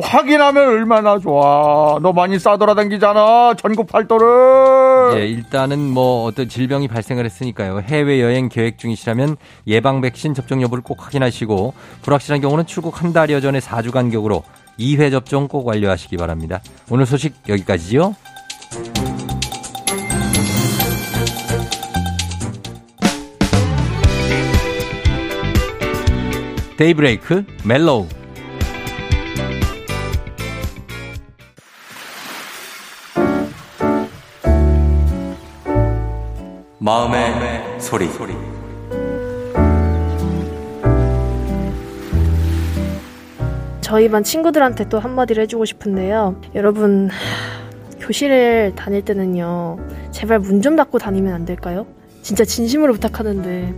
확인하면 얼마나 좋아. 너 많이 싸돌아다니잖아. 전국 팔도를. 예, 일단은 뭐 어떤 질병이 발생을 했으니까요. 해외 여행 계획 중이시라면 예방 백신 접종 여부를 꼭 확인하시고 불확실한 경우는 출국 한 달여 전에 4주 간격으로 2회 접종 꼭 완료하시기 바랍니다. 오늘 소식 여기까지죠. 데이브레이크, Mellow. 마음의, 마음의 소리. 소리. 저희 반 친구들한테 또 한마디를 해주고 싶은데요. 여러분, 교실을 다닐 때는요, 제발 문 좀 닫고 다니면 안 될까요? 진짜 진심으로 부탁하는데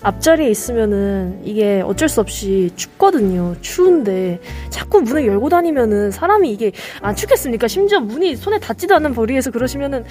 앞자리에 있으면은 이게 어쩔 수 없이 춥거든요. 추운데 자꾸 문을 열고 다니면은 사람이 이게 안 춥겠습니까? 심지어 문이 손에 닿지도 않는 거리에서 그러시면은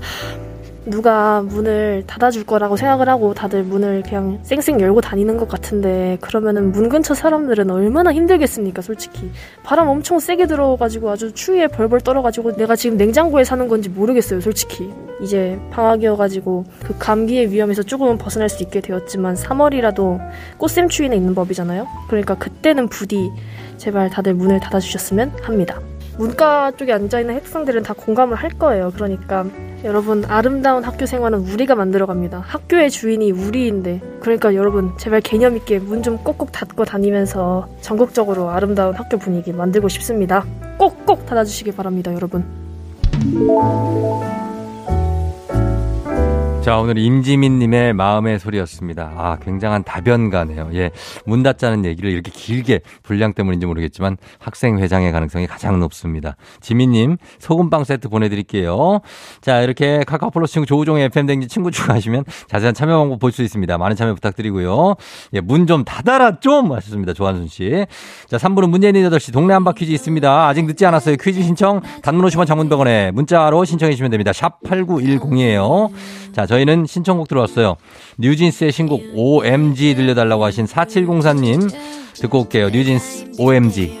하, 누가 문을 닫아줄 거라고 생각을 하고 다들 문을 그냥 쌩쌩 열고 다니는 것 같은데 그러면은 문 근처 사람들은 얼마나 힘들겠습니까 솔직히. 바람 엄청 세게 들어가지고 아주 추위에 벌벌 떨어가지고 내가 지금 냉장고에 사는 건지 모르겠어요 솔직히. 이제 방학이어가지고 그 감기의 위험에서 조금은 벗어날 수 있게 되었지만 3월이라도 꽃샘 추위는 있는 법이잖아요? 그러니까 그때는 부디 제발 다들 문을 닫아주셨으면 합니다 문과 쪽에 앉아있는 학생들은 다 공감을 할 거예요 그러니까 여러분 아름다운 학교 생활은 우리가 만들어갑니다. 학교의 주인이 우리인데 그러니까 여러분 제발 개념 있게 문 좀 꼭꼭 닫고 다니면서 전국적으로 아름다운 학교 분위기 만들고 싶습니다. 꼭꼭 닫아주시기 바랍니다, 여러분. 자, 오늘 임지민님의 마음의 소리였습니다. 아, 굉장한 다변가네요. 예. 문 닫자는 얘기를 이렇게 길게 분량 때문인지 모르겠지만 학생회장의 가능성이 가장 높습니다. 지민님, 소금빵 세트 보내드릴게요. 자, 이렇게 카카오 플러스 친구 조우종의 FM댕지 친구 추가하시면 자세한 참여 방법 볼 수 있습니다. 많은 참여 부탁드리고요. 예, 문 좀 닫아라 좀! 하셨습니다. 조한순 씨. 자, 3부는 문재인 8시 동네 한바 퀴즈 있습니다. 아직 늦지 않았어요. 퀴즈 신청 단문 50원 장문병원에 문자로 신청해 주시면 됩니다. 샵 8910이에요. 자, 저희는 신청곡 들어왔어요. 뉴진스의 신곡 OMG 들려달라고 하신 4704님 듣고 올게요. 뉴진스 OMG.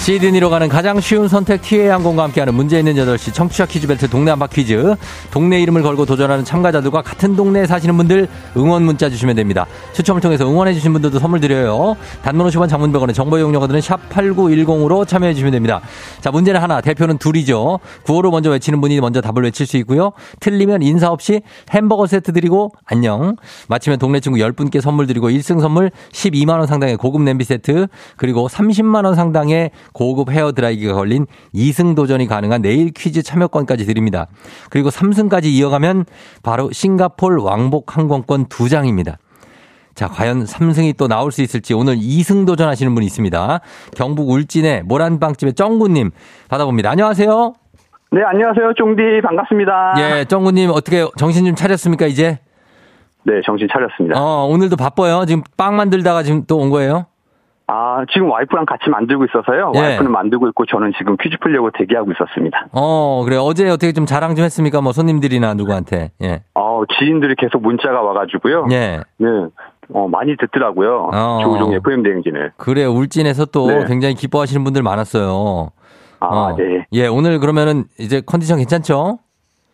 시드니로 가는 가장 쉬운 선택 TA 항공과 함께하는 문제 있는 8시 청취자 퀴즈 벨트 동네 한바 퀴즈. 동네 이름을 걸고 도전하는 참가자들과 같은 동네에 사시는 분들 응원 문자 주시면 됩니다. 추첨을 통해서 응원해 주신 분들도 선물 드려요. 단문 50원 장문 100원의 정보 이용료가 드는 샵 8910으로 참여해 주시면 됩니다. 자, 문제는 하나, 대표는 둘이죠. 구호로 먼저 외치는 분이 먼저 답을 외칠 수 있고요. 틀리면 인사 없이 햄버거 세트 드리고 안녕. 마치면 동네 친구 10분께 선물 드리고 1승 선물 12만원 상당의 고급 냄비 세트 그리고 30만원 상당의 고급 헤어 드라이기가 걸린 2승 도전이 가능한 내일 퀴즈 참여권까지 드립니다. 그리고 3승까지 이어가면 바로 싱가폴 왕복 항공권 2장입니다. 자, 과연 3승이 또 나올 수 있을지 오늘 2승 도전하시는 분이 있습니다. 경북 울진의 모란빵집의 쩡구님 받아봅니다. 안녕하세요. 네, 안녕하세요. 쫑디 반갑습니다. 예, 쩡구님 어떻게 정신 좀 차렸습니까, 이제? 네, 정신 차렸습니다. 어, 오늘도 바빠요. 지금 빵 만들다가 지금 또 온 거예요? 아, 지금 와이프랑 같이 만들고 있어서요. 예. 와이프는 만들고 있고 저는 지금 퀴즈 풀려고 대기하고 있었습니다. 어, 그래. 어제 어떻게 좀 자랑 좀 했습니까? 뭐 손님들이나 누구한테. 예. 어, 지인들이 계속 문자가 와 가지고요. 예. 네. 어, 많이 듣더라고요. 어. 조우종 FM 대행진을. 그래. 울진에서 또 네. 굉장히 기뻐하시는 분들 많았어요. 아, 어. 네. 예, 오늘 그러면은 이제 컨디션 괜찮죠?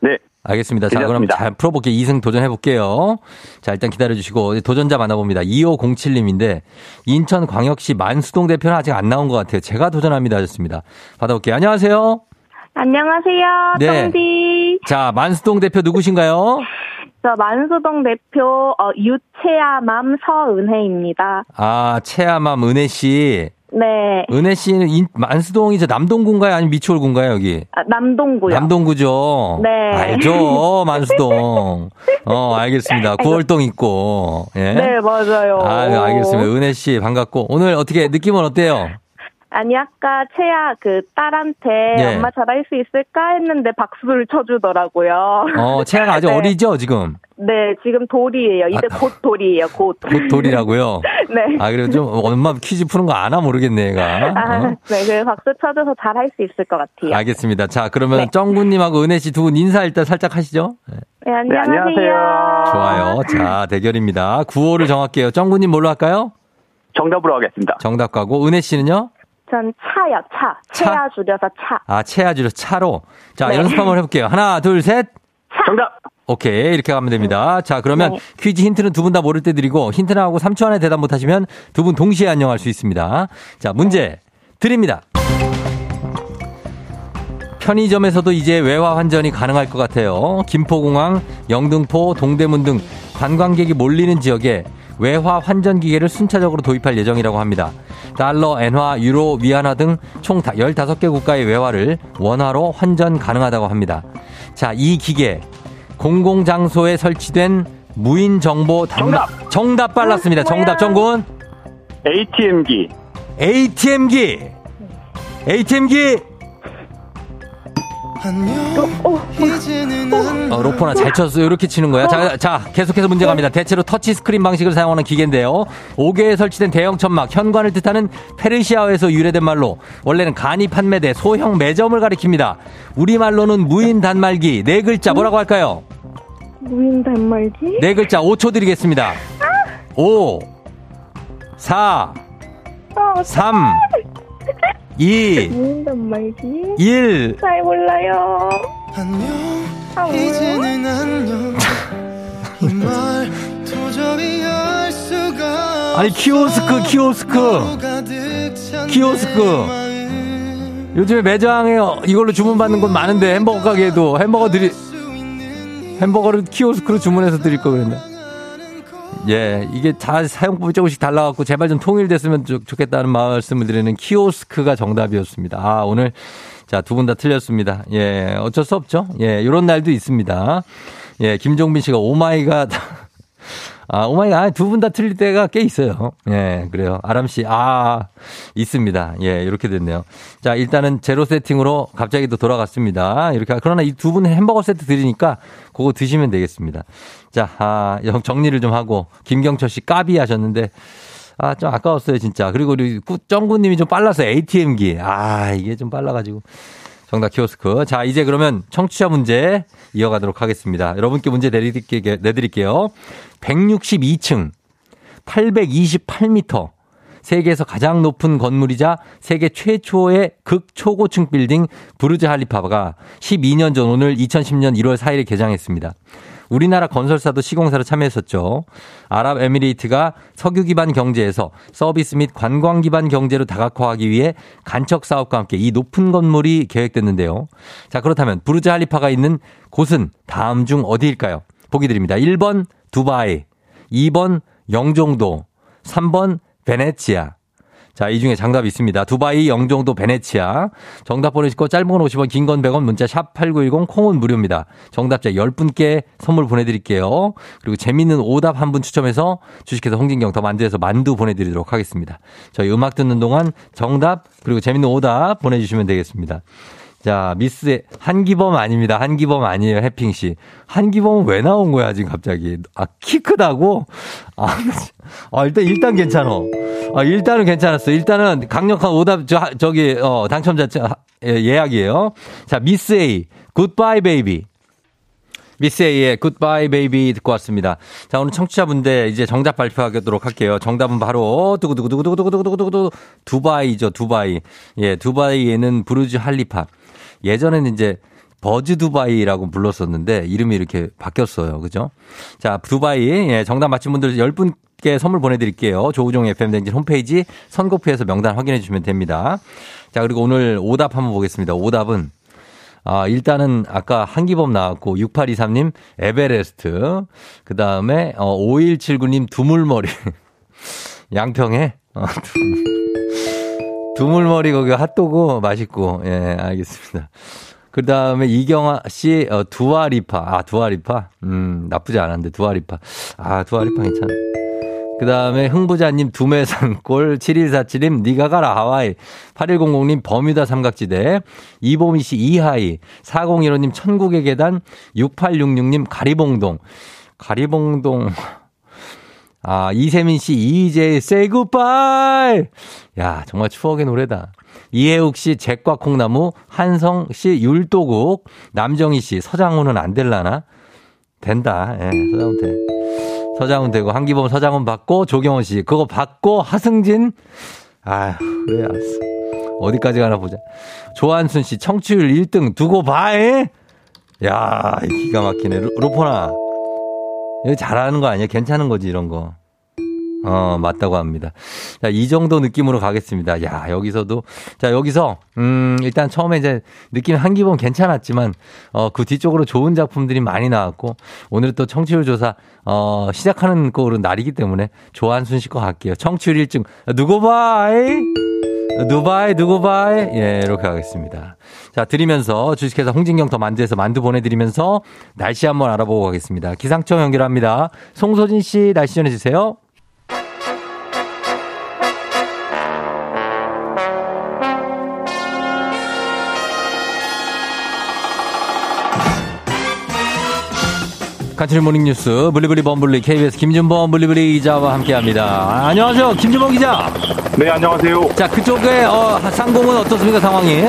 네. 알겠습니다. 자, 그럼 잘 풀어볼게요. 2승 도전해볼게요. 자, 일단 기다려주시고, 도전자 만나봅니다. 2507님인데, 인천광역시 만수동 대표는 아직 안 나온 것 같아요. 제가 도전합니다. 하셨습니다. 받아볼게요. 안녕하세요. 안녕하세요. 네. 똥디. 자, 만수동 대표 누구신가요? 저 만수동 대표 어, 유채아맘 서은혜입니다. 아, 채아맘 은혜 씨. 네. 은혜 씨는 인, 만수동이 저 남동구인가요? 아니면 미추홀구인가요, 여기? 아, 남동구요. 남동구죠? 네. 알죠, 만수동. 어, 알겠습니다. 구월동 있고. 예? 네, 맞아요. 아, 알겠습니다. 은혜 씨, 반갑고. 오늘 어떻게, 느낌은 어때요? 아니 아까 채야 그 딸한테 예. 엄마 잘할 수 있을까 했는데 박수를 쳐주더라고요. 어 채야가 아주 네. 어리죠 지금. 네 지금 돌이에요. 이제 아, 곧 돌이에요. 곧. 곧 돌이라고요. 네. 아 그래도 좀 엄마 퀴즈 푸는 거 아나 모르겠네 얘가. 아, 어? 네, 그 박수 쳐줘서 잘할 수 있을 것 같아요. 알겠습니다. 자 그러면 네. 정구님하고 은혜 씨 두 분 인사 일단 살짝 하시죠. 네, 네 안녕하세요. 네, 안녕하세요. 좋아요. 자 대결입니다. 구호를 정할게요. 정구님 뭘로 할까요? 정답으로 하겠습니다. 정답 가고 은혜 씨는요? 전 차요, 차. 채야 줄여서 차. 아, 채야 줄여서 차로. 자, 네. 연습 한번 해볼게요. 하나, 둘, 셋. 차. 정답. 오케이. 이렇게 가면 됩니다. 자, 그러면 네. 퀴즈 힌트는 두 분 다 모를 때 드리고 힌트 나하고 3초 안에 대답 못하시면 두 분 동시에 안녕할 수 있습니다. 자, 문제 드립니다. 편의점에서도 이제 외화 환전이 가능할 것 같아요. 김포공항, 영등포, 동대문 등 관광객이 몰리는 지역에 외화 환전 기계를 순차적으로 도입할 예정이라고 합니다. 달러, 엔화, 유로, 위안화 등 총 15개 국가의 외화를 원화로 환전 가능하다고 합니다. 자, 이 기계 공공장소에 설치된 무인 정보 정답. 정답 빨랐습니다. 정답 정군. ATM기. ATM기. ATM기. 어, 로퍼나 잘 쳤어요. 이렇게 치는 거야. 자, 자, 계속해서 문제 갑니다. 대체로 터치 스크린 방식을 사용하는 기계인데요. 5개에 설치된 대형 천막, 현관을 뜻하는 페르시아어에서 유래된 말로 원래는 간이 판매돼 소형 매점을 가리킵니다. 우리말로는 무인 단말기. 네 글자 뭐라고 할까요? 무인 단말기? 네 글자 5초 드리겠습니다. 5 4 3 2 1잘 몰라요. 안녕. 아, 이제는 안녕. 아니 키오스크 키오스크 키오스크 요즘에 매장에 이걸로 주문받는 곳 많은데 햄버거 가게에도 햄버거 드리 햄버거를 키오스크로 주문해서 드릴 거 그랬네. 예, 이게 다 사용법이 조금씩 달라갖고 제발 좀 통일됐으면 좋, 겠다는 말씀을 드리는 키오스크가 정답이었습니다. 아, 오늘 자, 두 분 다 틀렸습니다. 예, 어쩔 수 없죠. 예, 요런 날도 있습니다. 예, 김종빈 씨가 oh my god. 아, oh my god. 두 분 다 틀릴 때가 꽤 있어요. 예, 그래요. 아람 씨, 아, 있습니다. 예, 이렇게 됐네요. 자, 일단은 제로 세팅으로 갑자기 또 돌아갔습니다. 이렇게. 그러나 이 두 분 햄버거 세트 드리니까 그거 드시면 되겠습니다. 자, 아, 정리를 좀 하고, 김경철 씨 까비 하셨는데, 아, 좀 아까웠어요, 진짜. 그리고 우리 쩡구님이 좀 빨라서 ATM기. 아, 이게 좀 빨라가지고. 정답 키오스크. 자, 이제 그러면 청취자 문제 이어가도록 하겠습니다. 여러분께 문제 내드릴게요. 내드릴게요. 162층, 828m. 세계에서 가장 높은 건물이자 세계 최초의 극초고층 빌딩 부르즈 할리파가 12년 전 오늘 2010년 1월 4일에 개장했습니다. 우리나라 건설사도 시공사로 참여했었죠. 아랍에미레이트가 석유 기반 경제에서 서비스 및 관광 기반 경제로 다각화하기 위해 간척 사업과 함께 이 높은 건물이 계획됐는데요. 자, 그렇다면 부르즈 할리파가 있는 곳은 다음 중 어디일까요? 보기 드립니다. 1번 두바이, 2번 영종도, 3번 베네치아, 자, 이 중에 정답이 있습니다. 두바이, 영종도, 베네치아. 정답 보내시고 짧은 건 50원, 긴 건 100원, 문자 샵 8910, 콩은 무료입니다. 정답자 10분께 선물 보내드릴게요. 그리고 재밌는 오답 한 분 추첨해서 주식회사 홍진경 더 만두에서 만두 보내드리도록 하겠습니다. 저희 음악 듣는 동안 정답, 그리고 재밌는 오답 보내주시면 되겠습니다. 자, 미스의 한기범 아닙니다. 한기범 아니에요. 해핑 씨. 한기범은 왜 나온 거야, 지금 갑자기? 아, 키 크다고? 아, 아 일단, 일단 괜찮어. 아, 일단은 괜찮았어. 일단은 강력한 오답, 저, 저기, 어, 당첨자 예, 예약이에요. 자, Miss A, Goodbye Baby. Miss A의 Goodbye Baby 듣고 왔습니다. 자, 오늘 청취자분들 이제 정답 발표하도록 할게요. 정답은 바로 두구두구두구두구두구두구두구 두바이죠, 두바이. 예, 두바이에는 부르즈 할리파. 예전에는 이제 버즈 두바이라고 불렀었는데 이름이 이렇게 바뀌었어요. 그죠? 자, 두바이. 예, 정답 맞힌 분들 10분 께 선물 보내드릴게요. 조우종 FM 댕진 홈페이지 선곡표에서 명단 확인해 주시면 됩니다. 자, 그리고 오늘 오답 한번 보겠습니다. 오답은 아, 일단은 아까 한기범 나왔고 6823님 에베레스트. 그다음에 어 5179님 두물머리. 양평에 어, 두물머리 거기 핫도그 맛있고, 예, 알겠습니다. 그 다음에 이경아 씨, 어, 두아리파. 아, 두아리파? 음, 나쁘지 않은데, 두아리파. 아, 두아리파 괜찮아. 그 다음에 흥부자님 두매산골 7147님 니가 가라 하와이 8100님 버뮤다 삼각지대 이보미 씨 이하이 4015님 천국의 계단 6866님 가리봉동 가리봉동 아 이세민 씨 이제 say goodbye. 야 정말 추억의 노래다. 이혜욱 씨 잭과 콩나무 한성 씨 율도국 남정희 씨 서장훈은 안 될라나? 된다. 예 서장훈 돼. 서장훈 되고 한기범 서장훈 받고 조경원 씨 그거 받고 하승진? 아휴 그래 알았어. 어디까지 가나 보자. 조한순 씨 청취율 1등 두고 봐야 기가 막히네. 루, 루포나 이거 잘하는 거 아니야 괜찮은 거지 이런 거 어, 맞다고 합니다. 자, 이 정도 느낌으로 가겠습니다. 야, 여기서도, 자, 여기서, 음, 일단 처음에 이제 느낌 한 기본 괜찮았지만, 어, 그 뒤쪽으로 좋은 작품들이 많이 나왔고, 오늘 또 청취율 조사, 어, 시작하는 거로 날이기 때문에 조한순 씨거 갈게요. 청취율 1등. 누구 바이? 누바이, 누구 바이? 예, 이렇게 하겠습니다. 자, 드리면서 주식회사 홍진경 더 만두에서 만두 보내드리면서 날씨 한번 알아보고 가겠습니다. 기상청 연결합니다. 송소진 씨 날씨 전해주세요. 간추린 모닝뉴스 블리블리 범블리 KBS 김준범 블리블리 기자와 함께합니다. 안녕하세요, 김준범 기자. 네, 안녕하세요. 자, 그쪽에 어, 상공은 어떻습니까 상황이?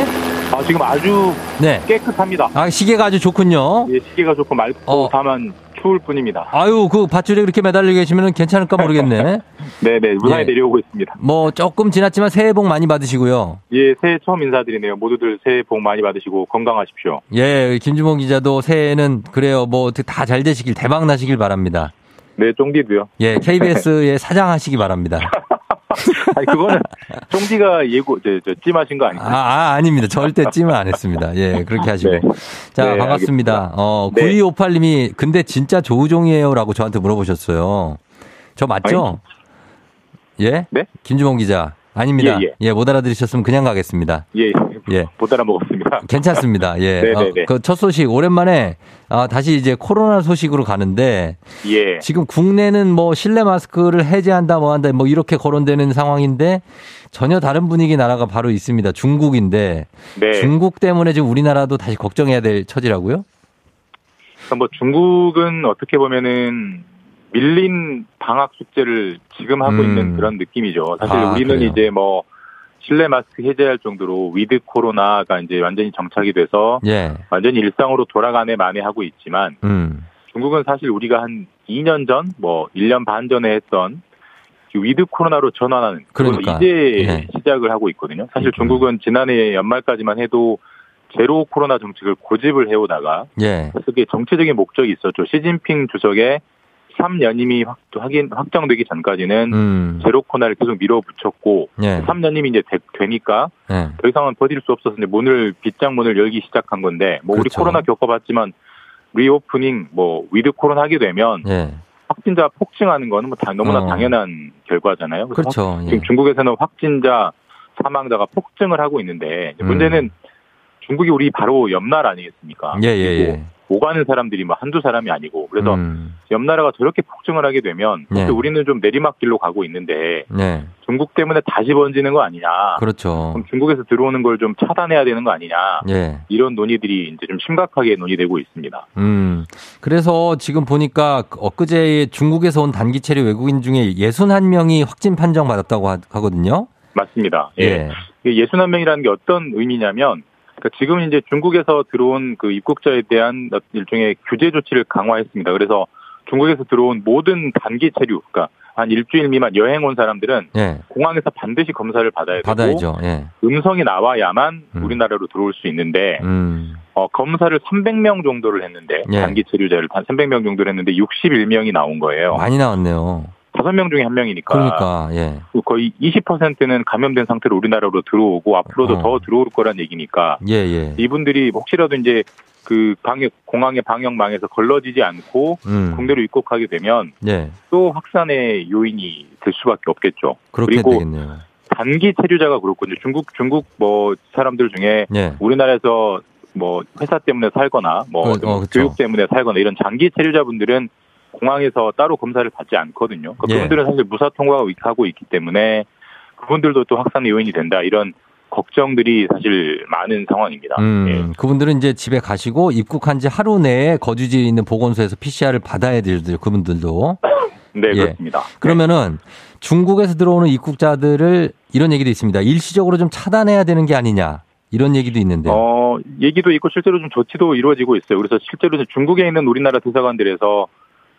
아, 지금 아주 네. 깨끗합니다. 아, 시계가 아주 좋군요. 예, 시계가 좋고 맑고 어. 다만 추울 뿐입니다. 아유, 그 밧줄에 그렇게 매달려 계시면 괜찮을까 모르겠네. 네네, 무사히 예. 내려오고 있습니다. 뭐 조금 지났지만 새해 복 많이 받으시고요. 예, 새해 처음 인사드리네요. 모두들 새해 복 많이 받으시고 건강하십시오. 예, 김주몽 기자도 새해는 그래요. 뭐 다 잘 되시길 대박 나시길 바랍니다. 네, 쫑디도요. 예, KBS에 사장 하시기 바랍니다. 아니, 그거는 쫑디가 예고, 저, 저, 찜하신 거 아니에요? 아, 아, 아닙니다. 절대 찜을 안 했습니다. 예, 그렇게 하시고. 네. 자, 네, 반갑습니다. 알겠습니다. 어, 9258님이, 근데 진짜 조우종이에요? 라고 저한테 물어보셨어요. 저 맞죠? 아니, 예? 네? 김주몽 기자. 아닙니다. 예, 예. 예, 못 알아들으셨으면 그냥 가겠습니다. 예, 예. 못 알아먹었습니다. 괜찮습니다. 예. 네, 네, 네. 어, 그첫 소식 오랜만에 아, 다시 이제 코로나 소식으로 가는데 예. 지금 국내는 뭐 실내 마스크를 해제한다 뭐 한다 뭐 이렇게 거론되는 상황인데 전혀 다른 분위기 나라가 바로 있습니다. 중국인데 네. 중국 때문에 지금 우리나라도 다시 걱정해야 될 처지라고요? 그러니까 뭐 중국은 어떻게 보면은 밀린 방학 숙제를 지금 하고 음. 있는 그런 느낌이죠. 사실 아, 우리는 그래요? 이제 뭐 실내 마스크 해제할 정도로 위드 코로나가 이제 완전히 정착이 돼서 예. 완전히 일상으로 돌아가네 만에 하고 있지만 음. 중국은 사실 우리가 한 2년 전, 뭐 1년 반 전에 했던 그 위드 코로나로 전환하는 그러니까. 이제 예. 시작을 하고 있거든요. 사실 음. 중국은 지난해 연말까지만 해도 제로 코로나 정책을 고집을 해오다가 예. 그게 정치적인 목적이 있었죠. 시진핑 주석의 3연임이 확, 확인, 확정되기 전까지는 음. 제로 코로나를 계속 밀어붙였고 예. 3연임이 이제 되니까 더 예. 이상은 버틸 수 없어서 이제 문을 빗장 문을 열기 시작한 건데 뭐 그렇죠. 우리 코로나 겪어봤지만 리오프닝 뭐 위드 코로나 하게 되면 예. 확진자 폭증하는 거는 뭐 다, 너무나 어. 당연한 결과잖아요. 그렇죠. 지금 예. 중국에서는 확진자 사망자가 폭증을 하고 있는데 문제는 음. 중국이 우리 바로 옆나라 아니겠습니까? 예, 예, 예. 오가는 사람들이 뭐 한두 사람이 아니고 그래서 음. 옆 나라가 저렇게 폭증을 하게 되면 네. 우리는 좀 내리막길로 가고 있는데 네. 중국 때문에 다시 번지는 거 아니냐. 그렇죠. 그럼 중국에서 들어오는 걸 좀 차단해야 되는 거 아니냐. 네. 이런 논의들이 이제 좀 심각하게 논의되고 있습니다. 음. 그래서 지금 보니까 엊그제 중국에서 온 단기 체류 외국인 중에 61명이 확진 판정 받았다고 하거든요. 맞습니다. 예. 예. 61명이라는 게 어떤 의미냐면 그러니까 지금 이제 중국에서 들어온 그 입국자에 대한 일종의 규제 조치를 강화했습니다. 그래서 중국에서 들어온 모든 단기 체류, 그러니까 한 일주일 미만 여행 온 사람들은 예. 공항에서 반드시 검사를 받아야 되고 받아야죠. 예. 음성이 나와야만 음. 우리나라로 들어올 수 있는데 음. 어, 검사를 300명 정도를 했는데 예. 단기 체류자를 한 300명 정도를 했는데 61명이 나온 거예요. 많이 나왔네요. 다섯 명 중에 한 명이니까. 그러니까, 예. 거의 20%는 감염된 상태로 우리나라로 들어오고 앞으로도 어. 더 들어올 거란 얘기니까. 예, 예. 이분들이 혹시라도 이제 그 방역 공항의 방역망에서 걸러지지 않고 음. 국내로 입국하게 되면 예. 또 확산의 요인이 될 수밖에 없겠죠. 그리고 되겠네요. 단기 체류자가 그렇고 이제 중국 중국 뭐 사람들 중에 예. 우리나라에서 뭐 회사 때문에 살거나 뭐 어, 어, 교육 때문에 살거나 이런 장기 체류자분들은 공항에서 따로 검사를 받지 않거든요. 그러니까 예. 그분들은 사실 무사 통과하고 있기 때문에 그분들도 또 확산 요인이 된다 이런 걱정들이 사실 많은 상황입니다. 음, 예. 그분들은 이제 집에 가시고 입국한 지 하루 내에 거주지에 있는 보건소에서 PCR을 받아야 되죠. 그분들도. 네, 예. 그렇습니다. 그러면은 중국에서 들어오는 입국자들을 이런 얘기도 있습니다. 일시적으로 좀 차단해야 되는 게 아니냐. 이런 얘기도 있는데. 어, 얘기도 있고 실제로 좀 조치도 이루어지고 있어요. 그래서 실제로 중국에 있는 우리나라 대사관들에서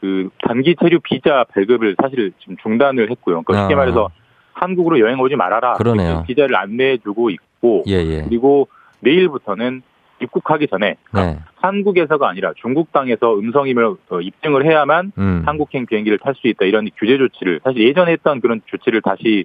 그 단기 체류 비자 발급을 사실 지금 중단을 했고요. 그러니까 쉽게 아. 말해서 한국으로 여행 오지 말아라. 그러네요. 비자를 안내해주고 있고 예, 예. 그리고 내일부터는 입국하기 전에 그러니까 네. 한국에서가 아니라 중국 땅에서 음성임을 어, 입증을 해야만 음. 한국행 비행기를 탈 수 있다 이런 규제 조치를 사실 예전에 했던 그런 조치를 다시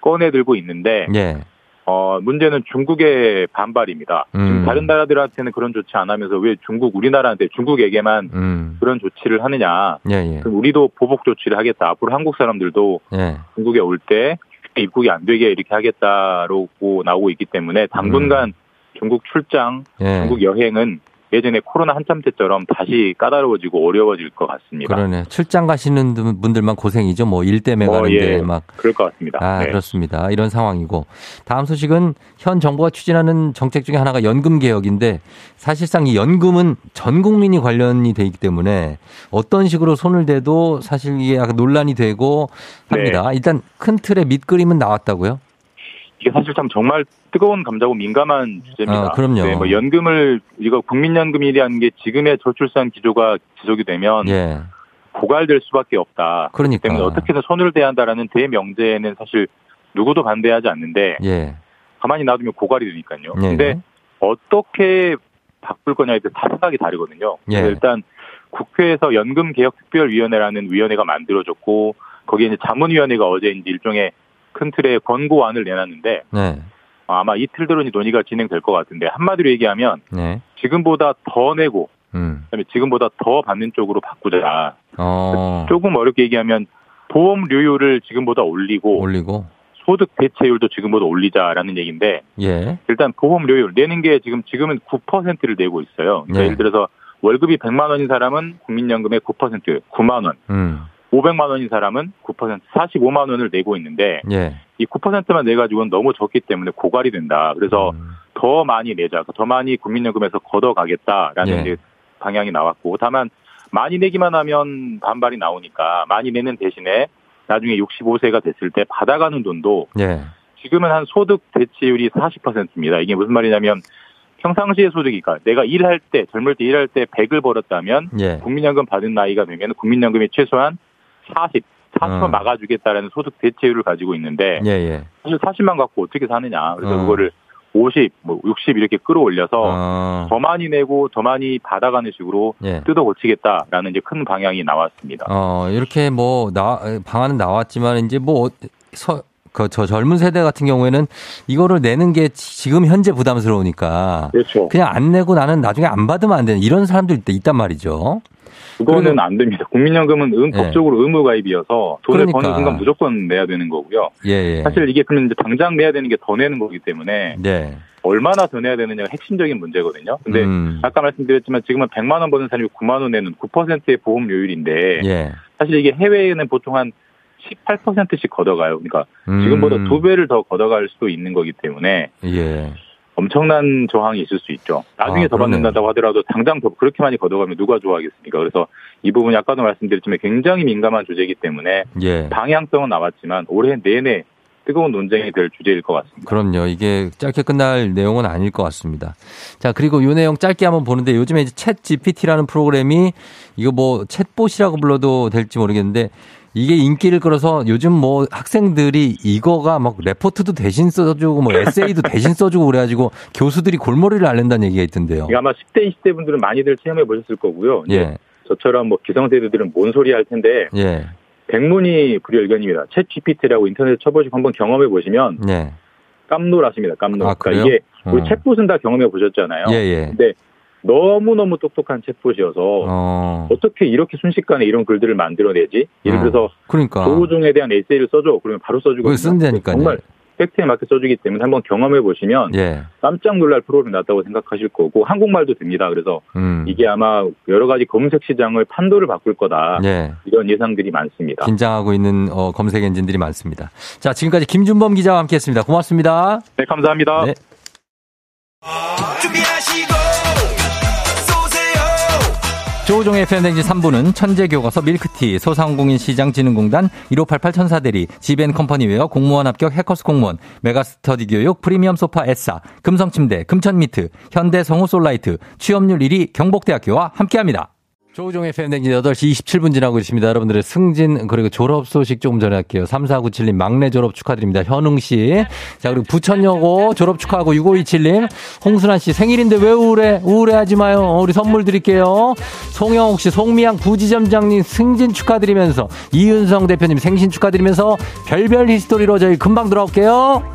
꺼내들고 있는데 예. 어, 문제는 중국의 반발입니다. 음. 지금 다른 나라들한테는 그런 조치 안 하면서 왜 중국, 우리나라한테 중국에게만 음. 그런 조치를 하느냐. 예, 예. 그럼 우리도 보복 조치를 하겠다. 앞으로 한국 사람들도 예. 중국에 올 때 입국이 안 되게 이렇게 하겠다라고 나오고 있기 때문에 당분간 음. 중국 출장, 예. 중국 여행은 예전에 코로나 한참 때처럼 다시 까다로워지고 어려워질 것 같습니다. 그러네. 출장 가시는 분들만 고생이죠. 뭐 일 때문에 어, 가는데 예, 막. 그럴 것 같습니다. 아, 네. 그렇습니다. 이런 상황이고. 다음 소식은 현 정부가 추진하는 정책 중에 하나가 연금 개혁인데 사실상 이 연금은 전 국민이 관련이 되기 때문에 어떤 식으로 손을 대도 사실 이게 약간 논란이 되고 합니다. 네. 일단 큰 틀의 밑그림은 나왔다고요? 이게 사실 참 정말 뜨거운 감자고 민감한 주제입니다. 아, 그럼요. 네, 뭐 연금을 이거 국민연금이라는 게 지금의 저출산 기조가 지속이 되면 예. 고갈될 수밖에 없다. 그러니까. 때문에 어떻게든 손을 대야 한다라는 대명제에는 사실 누구도 반대하지 않는데 예. 가만히 놔두면 고갈이 되니까요. 예. 근데 어떻게 바꿀 거냐에 대해서 다 생각이 다르거든요. 예. 일단 국회에서 연금개혁특별위원회라는 위원회가 만들어졌고 거기에 이제 자문위원회가 어제 이제 일종의 큰 틀의 권고안을 내놨는데 네. 아마 이틀 들은 논의가 진행될 것 같은데 한마디로 얘기하면 네. 지금보다 더 내고 음. 그다음에 지금보다 더 받는 쪽으로 바꾸자. 어. 조금 어렵게 얘기하면 보험료율을 지금보다 올리고, 올리고 소득 대체율도 지금보다 올리자라는 얘기인데 예. 일단 보험료율 내는 게 지금 지금은 9%를 내고 있어요. 그러니까 예. 예를 들어서 월급이 100만 원인 사람은 국민연금의 9% 9만 원. 음. 500만 원인 사람은 9% 45만 원을 내고 있는데 예. 이 9%만 내 가지고는 너무 적기 때문에 고갈이 된다. 그래서 음. 더 많이 내자, 더 많이 국민연금에서 걷어가겠다라는 예. 방향이 나왔고 다만 많이 내기만 하면 반발이 나오니까 많이 내는 대신에 나중에 65세가 됐을 때 받아가는 돈도 예. 지금은 한 소득 대체율이 40%입니다. 이게 무슨 말이냐면 평상시의 소득이니까 내가 일할 때 젊을 때 일할 때 100을 벌었다면 예. 국민연금 받은 나이가 되면 국민연금이 최소한 40, 40만 어. 막아주겠다라는 소득 대체율을 가지고 있는데 예, 예. 사실 40만 갖고 어떻게 사느냐. 그래서 어. 그거를 50, 뭐 60 이렇게 끌어올려서 어. 더 많이 내고 더 많이 받아가는 식으로 예. 뜯어 고치겠다라는 이제 큰 방향이 나왔습니다. 어, 이렇게 뭐 나, 방안은 나왔지만 이제 뭐 서, 그 저 젊은 세대 같은 경우에는 이거를 내는 게 지금 현재 부담스러우니까 그렇죠. 그냥 안 내고 나는 나중에 안 받으면 안 되는 이런 사람들 있단 말이죠. 그거는 안 됩니다. 국민연금은 음, 예. 법적으로 의무 가입이어서 돈을 그러니까. 버는 순간 무조건 내야 되는 거고요. 예, 예. 사실 이게 그러면 이제 당장 내야 되는 게 더 내는 거기 때문에 네. 얼마나 더 내야 되느냐가 핵심적인 문제거든요. 근데 음. 아까 말씀드렸지만 지금은 100만 원 버는 사람이 9만 원 내는 9%의 보험료율인데 예. 사실 이게 해외에는 보통 한 18%씩 걷어가요. 그러니까 음. 지금보다 두 배를 더 걷어갈 수도 있는 거기 때문에 예. 엄청난 저항이 있을 수 있죠. 나중에 아, 더 받는다고 하더라도 당장 더 그렇게 많이 걷어가면 누가 좋아하겠습니까? 그래서 이 부분이 아까도 말씀드렸지만 굉장히 민감한 주제이기 때문에 예. 방향성은 나왔지만 올해 내내 뜨거운 논쟁이 될 주제일 것 같습니다. 그럼요. 이게 짧게 끝날 내용은 아닐 것 같습니다. 자, 그리고 이 내용 짧게 한번 보는데 요즘에 이제 챗 GPT라는 프로그램이 이거 뭐 챗봇이라고 불러도 될지 모르겠는데 이게 인기를 끌어서 요즘 뭐 학생들이 이거가 막 레포트도 대신 써주고 뭐 에세이도 대신 써주고 그래가지고 교수들이 골머리를 앓는다는 얘기가 있던데요. 아마 10대, 20대 분들은 많이들 체험해 보셨을 거고요. 예. 저처럼 뭐 기성세대들은 뭔 소리 할 텐데. 예. 백문이 불여일견입니다. 챗 GPT라고 인터넷에 쳐보시고 한번 경험해 보시면. 예. 깜놀하십니다. 깜놀. 아, 그러니까 이게 어. 챗봇은 다 경험해 보셨잖아요. 예, 예. 근데 너무너무 똑똑한 챗봇이어서 어. 떻게 이렇게 순식간에 이런 글들을 만들어내지? 예를 어. 들어서 어. 그러니까. 조우종에 대한 에세이를 써줘. 그러면 바로 써주고 쓴다니까요. 정말 팩트에 맞게 써주기 때문에 한번 경험해 보시면 예. 깜짝 놀랄 프로그램이 나왔다고 생각하실 거고 한국말도 됩니다. 그래서 음. 이게 아마 여러 가지 검색 시장을 판도를 바꿀 거다 예. 이런 예상들이 많습니다. 긴장하고 있는 어, 검색 엔진들이 많습니다. 자 지금까지 김준범 기자와 함께했습니다. 고맙습니다. 네 감사합니다. 네. 조우종의 FM댕진 3부는 천재교과서 밀크티, 소상공인 시장진흥공단, 1588 천사대리, 지벤컴퍼니웨어, 공무원 합격 해커스 공무원, 메가스터디 교육, 프리미엄 소파 에싸, 금성침대, 금천미트, 현대성우 솔라이트, 취업률 1위 경복대학교와 함께합니다. 조우종의 FM댕진 8시 27분 지나고 있습니다. 여러분들의 승진, 그리고 졸업 소식 조금 전해 할게요. 3497님, 막내 졸업 축하드립니다. 현웅 씨. 자, 그리고 부천여고 졸업 축하하고 6527님, 홍순환 씨 생일인데 왜 우울해? 우울해하지 마요. 우리 선물 드릴게요. 송영옥 씨, 송미양 부지점장님 승진 축하드리면서, 이윤성 대표님 생신 축하드리면서, 별별 히스토리로 저희 금방 돌아올게요.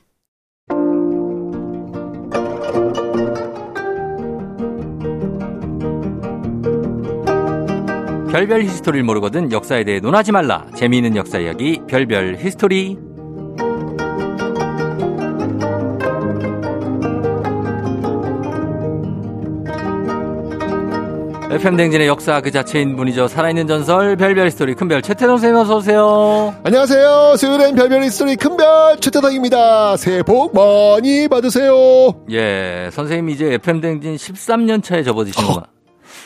별별 히스토리를 모르거든 역사에 대해 논하지 말라. 재미있는 역사 이야기 별별 히스토리. FM 댕진의 역사 그 자체인 분이죠. 살아있는 전설 별별 히스토리 큰별 최태성 선생님 어서 오세요. 안녕하세요. 수요일엔 별별 히스토리 큰별 최태성입니다. 새해 복 많이 받으세요. 예, 선생님 이제 FM 댕진 13년 차에 접어드신 거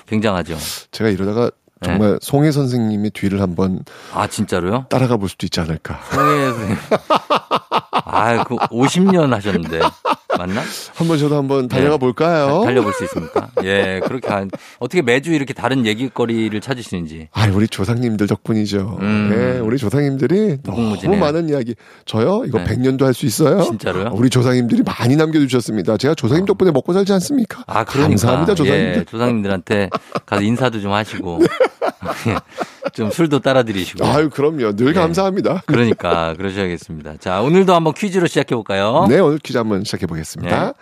굉장하죠. 제가 이러다가 정말 네. 송해 선생님의 뒤를 한번 아 진짜로요? 따라가 볼 수도 있지 않을까. 송해 선생님. 아, 그 50년 하셨는데 맞나? 한번 저도 한번 달려가 네. 볼까요? 달려볼 수 있습니까? 예, 그렇게 한 어떻게 매주 이렇게 다른 얘기거리를 찾으시는지. 아, 우리 조상님들 덕분이죠. 음. 네, 우리 조상님들이 너무 많은 이야기. 저요? 이거 네. 100년도 할 수 있어요? 진짜로요? 우리 조상님들이 많이 남겨주셨습니다. 제가 조상님 어. 덕분에 먹고 살지 않습니까? 아, 그러니까. 감사합니다, 조상님들. 예, 조상님들한테 가서 인사도 좀 하시고. 좀 술도 따라 드리시고. 아유, 그럼요. 늘 네. 감사합니다. 그러니까 그러셔야겠습니다. 자, 오늘도 한번 퀴즈로 시작해 볼까요? 네, 오늘 퀴즈 한번 시작해 보겠습니다. 네.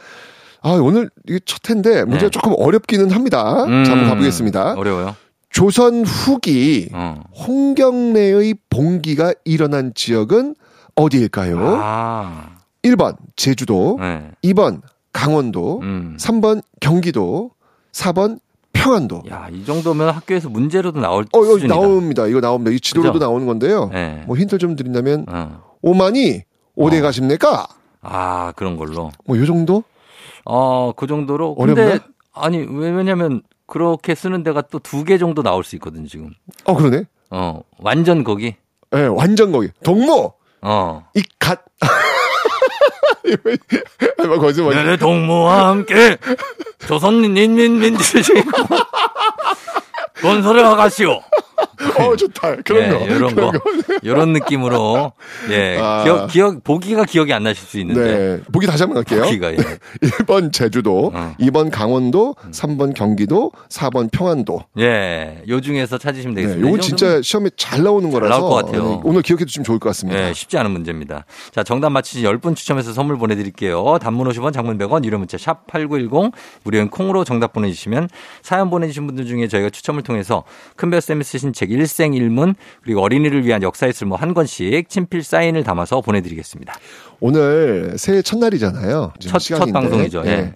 아, 오늘 이게 첫 회인데 문제가 네. 조금 어렵기는 합니다. 음, 자, 한번 가보겠습니다. 어려워요. 조선 후기 어. 홍경래의 봉기가 일어난 지역은 어디일까요? 아. 1번 제주도, 네. 2번 강원도, 음. 3번 경기도, 4번 평안도. 야, 이 정도면 학교에서 문제로도 나올 어, 수 나옵니다. 이거 나옵니다. 이 지도로도 그죠? 나오는 건데요. 네. 뭐 힌트 좀 드린다면 어. 오만이 어디 어. 가십니까? 아, 그런 걸로. 뭐 요 정도? 어, 그 정도로. 어렵나? 근데 아니, 왜냐면 그렇게 쓰는 데가 또 두 개 정도 나올 수 있거든, 지금. 어, 그러네. 어, 완전 거기. 예, 네, 완전 거기. 동무. 어. 이 갓. 거짓말. 내 동무와 함께 조선인민민주주의 건설을 하가시오. 어, 좋다. 그런 예, 거. 이런 거. 이런 느낌으로. 예. 아. 기억, 기억, 보기가 기억이 안 나실 수 있는데. 네. 보기 다시 한번 갈게요. 보기가, 예. 1번 제주도, 어. 2번 강원도, 3번 경기도, 4번 평안도. 예. 요 중에서 찾으시면 되겠습니다. 네, 이건 진짜 시험에 잘 나오는 거라서. 나올 것 같아요. 오늘 기억해 두시면 좋을 것 같습니다. 예. 쉽지 않은 문제입니다. 자, 정답 맞히신 10분 추첨해서 선물 보내 드릴게요. 단문 50원, 장문 100원, 유료 문자 샵 8910, 무료인 콩으로 정답 보내 주시면 사연 보내 주신 분들 중에 저희가 추첨을 통해서 큰별쌤이 쓰신 책 일생일문 그리고 어린이를 위한 역사의 쓸모 한 권씩 친필 사인을 담아서 보내드리겠습니다. 오늘 새해 첫날이잖아요. 첫, 첫 방송이죠. 예. 예.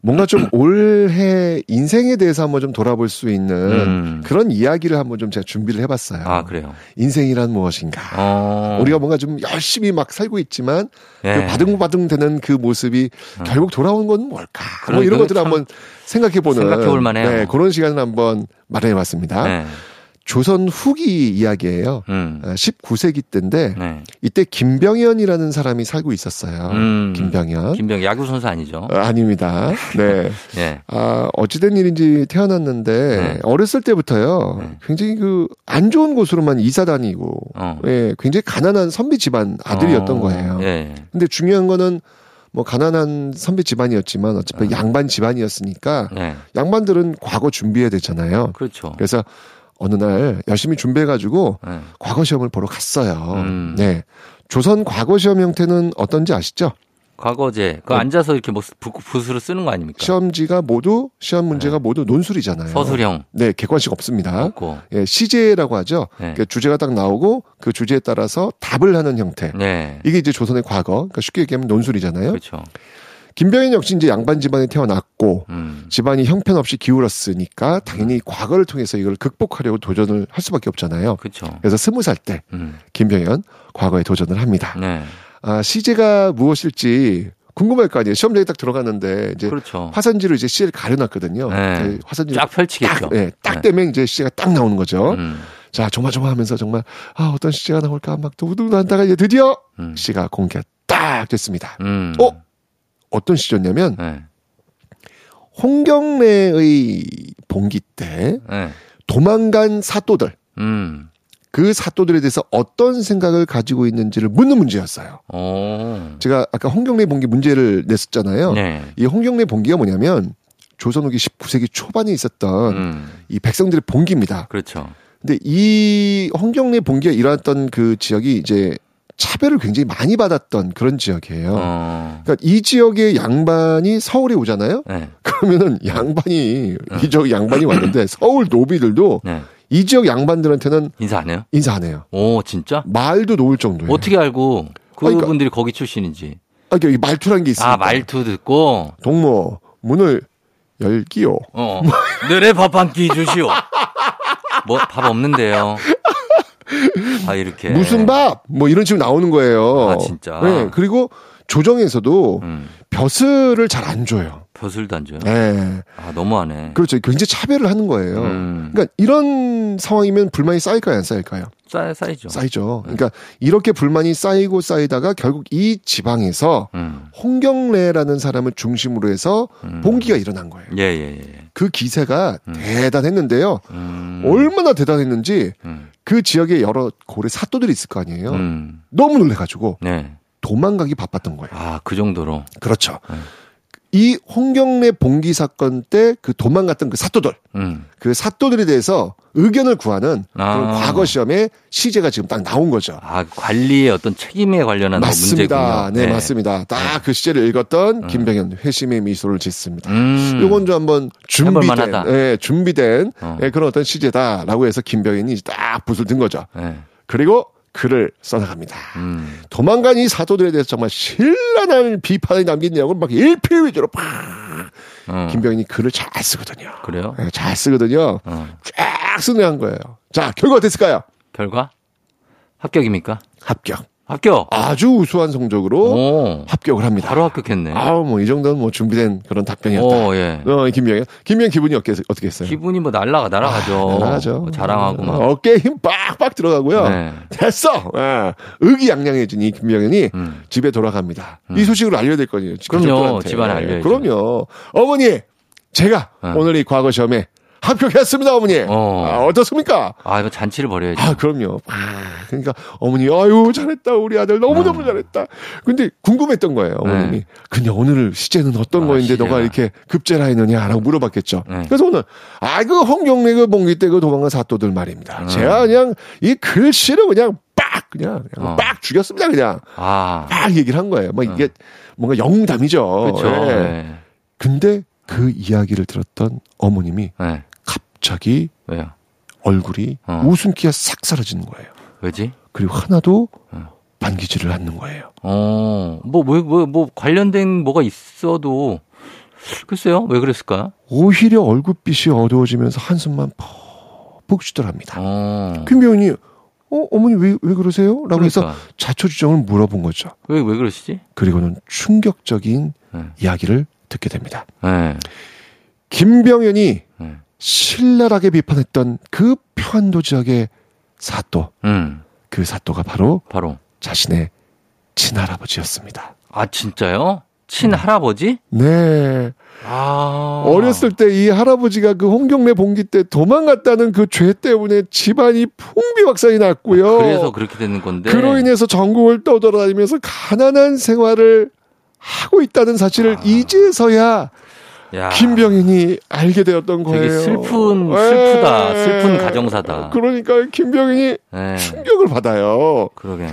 뭔가 좀 올해 인생에 대해서 한번 좀 돌아볼 수 있는 음. 그런 이야기를 한번 좀 제가 준비를 해봤어요. 아 그래요? 인생이란 무엇인가? 어. 우리가 뭔가 좀 열심히 막 살고 있지만 예. 그 바둥바둥되는 그 모습이 음. 결국 돌아오는 건 뭘까? 뭐 이런 것들을 한번 생각해보는 생각해볼 만해요. 네, 그런 시간을 한번 마련해봤습니다. 네. 조선 후기 이야기예요. 음. 19세기 아, 때인데 네. 이때 김병현이라는 사람이 살고 있었어요. 음. 김병현. 김병현 야구 선수 아니죠? 아, 아닙니다. 네. 네. 아, 어찌된 일인지 태어났는데 네. 어렸을 때부터요. 네. 굉장히 그 안 좋은 곳으로만 이사 다니고 어. 예, 굉장히 가난한 선비 집안 아들이었던 어. 거예요. 예. 근데 중요한 거는 뭐 가난한 선비 집안이었지만 어차피 네. 양반 집안이었으니까 네. 양반들은 과거 준비해야 되잖아요. 그렇죠. 그래서 어느 날 열심히 준비해가지고 네. 과거 시험을 보러 갔어요. 음. 네. 조선 과거 시험 형태는 어떤지 아시죠? 과거제. 그 네. 앉아서 이렇게 뭐 붓으로 쓰는 거 아닙니까? 시험지가 모두 시험 문제가 네. 모두 논술이잖아요. 서술형. 네, 객관식 없습니다. 없고. 예, 시제라고 하죠. 네. 그러니까 주제가 딱 나오고 그 주제에 따라서 답을 하는 형태. 네. 이게 이제 조선의 과거. 그러니까 쉽게 얘기하면 논술이잖아요. 그렇죠. 김병현 역시 이제 양반 집안에 태어났고 음. 집안이 형편없이 기울었으니까 당연히 음. 과거를 통해서 이걸 극복하려고 도전을 할 수밖에 없잖아요. 그렇죠. 그래서 스무 살때 음. 김병현 과거에 도전을 합니다. 네. 아, 시제가 무엇일지 궁금할 거 아니에요. 시험장에 딱 들어갔는데 이제 그렇죠. 화선지로 이제 시제를 가려놨거든요. 네. 화선지 쫙 펼치겠죠. 딱, 네, 딱 네. 되면 이제 시제가 딱 나오는 거죠. 음. 자 조마조마하면서 정말 아 어떤 시제가 나올까 막 두두두하다가 이제 드디어 음. 시가 공개가 딱 됐습니다. 음. 어 어떤 시였냐면 네. 홍경래의 봉기 때 네. 도망간 사또들. 음. 그 사또들에 대해서 어떤 생각을 가지고 있는지를 묻는 문제였어요. 오. 어. 제가 아까 홍경래 봉기 문제를 냈었잖아요. 네. 이 홍경래 봉기가 뭐냐면 조선 후기 19세기 초반에 있었던 음. 이 백성들의 봉기입니다. 그렇죠. 근데 이 홍경래 봉기가 일어났던 그 지역이 이제 차별을 굉장히 많이 받았던 그런 지역이에요. 어. 그러니까 이 지역의 양반이 서울에 오잖아요. 네. 그러면은 양반이 네. 이쪽 양반이 왔는데 서울 노비들도 네. 이 지역 양반들한테는 인사 안 해요? 인사 안 해요. 오, 진짜? 말도 놓을 정도예요. 어떻게 알고 그러니까 그분들이 그러니까, 거기 출신인지? 아, 그러니까 말투란 게 있어요. 아, 말투 듣고 동무 문을 열기요. 어. 늘에 밥한 끼 주시오. 뭐 밥 없는데요. 아, 이렇게. 무슨 밥? 뭐 이런 식으로 나오는 거예요. 아, 진짜. 네. 그리고 조정에서도 음. 벼슬을 잘 안 줘요. 벼슬도 안 줘요? 네. 아, 너무하네. 그렇죠. 굉장히 차별을 하는 거예요. 음. 그러니까 이런 상황이면 불만이 쌓일까요, 안 쌓일까요? 쌓, 쌓이죠. 쌓이죠. 네. 그러니까 이렇게 불만이 쌓이고 쌓이다가 결국 이 지방에서 음. 홍경래라는 사람을 중심으로 해서 음. 봉기가 일어난 거예요. 예, 예, 예. 그 기세가 음. 대단했는데요. 음. 얼마나 대단했는지 음. 그 지역에 여러 고래 사또들이 있을 거 아니에요. 음. 너무 놀래가지고 네. 도망가기 바빴던 거예요. 아, 그 정도로? 그렇죠. 네. 이 홍경래 봉기 사건 때 그 도망갔던 그 사또들, 음. 그 사또들에 대해서 의견을 구하는 아. 그런 과거 시험에 시제가 지금 딱 나온 거죠. 아 관리의 어떤 책임에 관련한 맞습니다. 문제군요. 네, 네. 맞습니다. 딱그 네. 시제를 읽었던 음. 김병현 회심의 미소를 짓습니다. 음. 이건 좀 한번 준비된, 네, 준비된 어. 네, 그런 어떤 시제다라고 해서 김병현이 딱 붓을 든 거죠. 네. 그리고 글을 써나갑니다. 음. 도망간 이 사도들에 대해서 정말 신랄한 비판을 남긴 내용을 막 일필위주로 팍 어. 김병인이 글을 잘 쓰거든요. 그래요? 네, 잘 쓰거든요. 어. 쫙 쓰는 거예요. 자, 결과 어땠을까요? 결과? 합격입니까? 합격. 합격. 아주 우수한 성적으로 오. 합격을 합니다. 바로 합격했네. 아, 뭐이 정도는 뭐 준비된 그런 답변이었다. 오, 예. 어, 김명현. 김명 기분이 어떻게, 어떻게 했어요? 기분이 뭐 날라가 날아가죠. 아, 날아가죠. 뭐 자랑하고 막 어깨에 힘 빡빡 들어가고요. 네. 됐어. 아, 의기양양해진 이 김명현이 음. 집에 돌아갑니다. 음. 이 소식을 알려야 될 거예요. 그럼요. 집안에 알려야죠. 그럼요. 어머니, 제가 어. 오늘 이 과거 시험에 합격했습니다, 어머니. 어. 아, 어떻습니까? 아, 이거 잔치를 벌여야죠. 아, 그럼요. 아, 그러니까 어머니, 아유, 잘했다. 우리 아들 너무너무 어. 잘했다. 근데 궁금했던 거예요, 어머님이. 네. 근데 오늘 시제는 어떤 아, 거인데 시제가. 너가 이렇게 급제라 했느냐? 라고 물어봤겠죠. 네. 그래서 오늘, 아, 그 홍경래 그 봉기 때 그 도망간 사또들 말입니다. 음. 제가 그냥 이 글씨를 그냥 빡! 그냥, 그냥 어. 빡! 죽였습니다, 그냥. 아. 빡! 얘기를 한 거예요. 뭐 이게 어. 뭔가 영웅담이죠. 그렇죠. 네. 네. 근데 그 이야기를 들었던 어머님이 네. 갑자기 왜요? 얼굴이 어. 웃음기가 싹 사라지는 거예요. 왜지? 그리고 하나도 어. 반기지를 않는 거예요. 어, 뭐, 뭐, 뭐, 뭐, 관련된 뭐가 있어도, 글쎄요, 왜 그랬을까? 오히려 얼굴빛이 어두워지면서 한숨만 푹푹 쉬더랍니다. 어. 김병현이, 어, 어머니 왜, 왜 그러세요? 라고 그러니까. 해서 자초지정을 물어본 거죠. 왜, 왜 그러시지? 그리고는 충격적인 네. 이야기를 듣게 됩니다. 네. 김병현이 네. 신랄하게 비판했던 그 평안도 지역의 사또. 음. 그 사또가 바로 바로 자신의 친할아버지였습니다. 아 진짜요? 친할아버지? 네. 아. 어렸을 때 이 할아버지가 그 홍경래 봉기 때 도망갔다는 그 죄 때문에 집안이 풍비박산이 났고요. 그래서 그렇게 되는 건데. 그로 인해서 전국을 떠돌아다니면서 가난한 생활을 하고 있다는 사실을 아. 이제서야 야. 김병인이 알게 되었던 거예요. 되게 슬픈 슬프다. 에 슬픈 가정사다. 그러니까 김병인이 에. 네. 충격을 받아요. 그러게.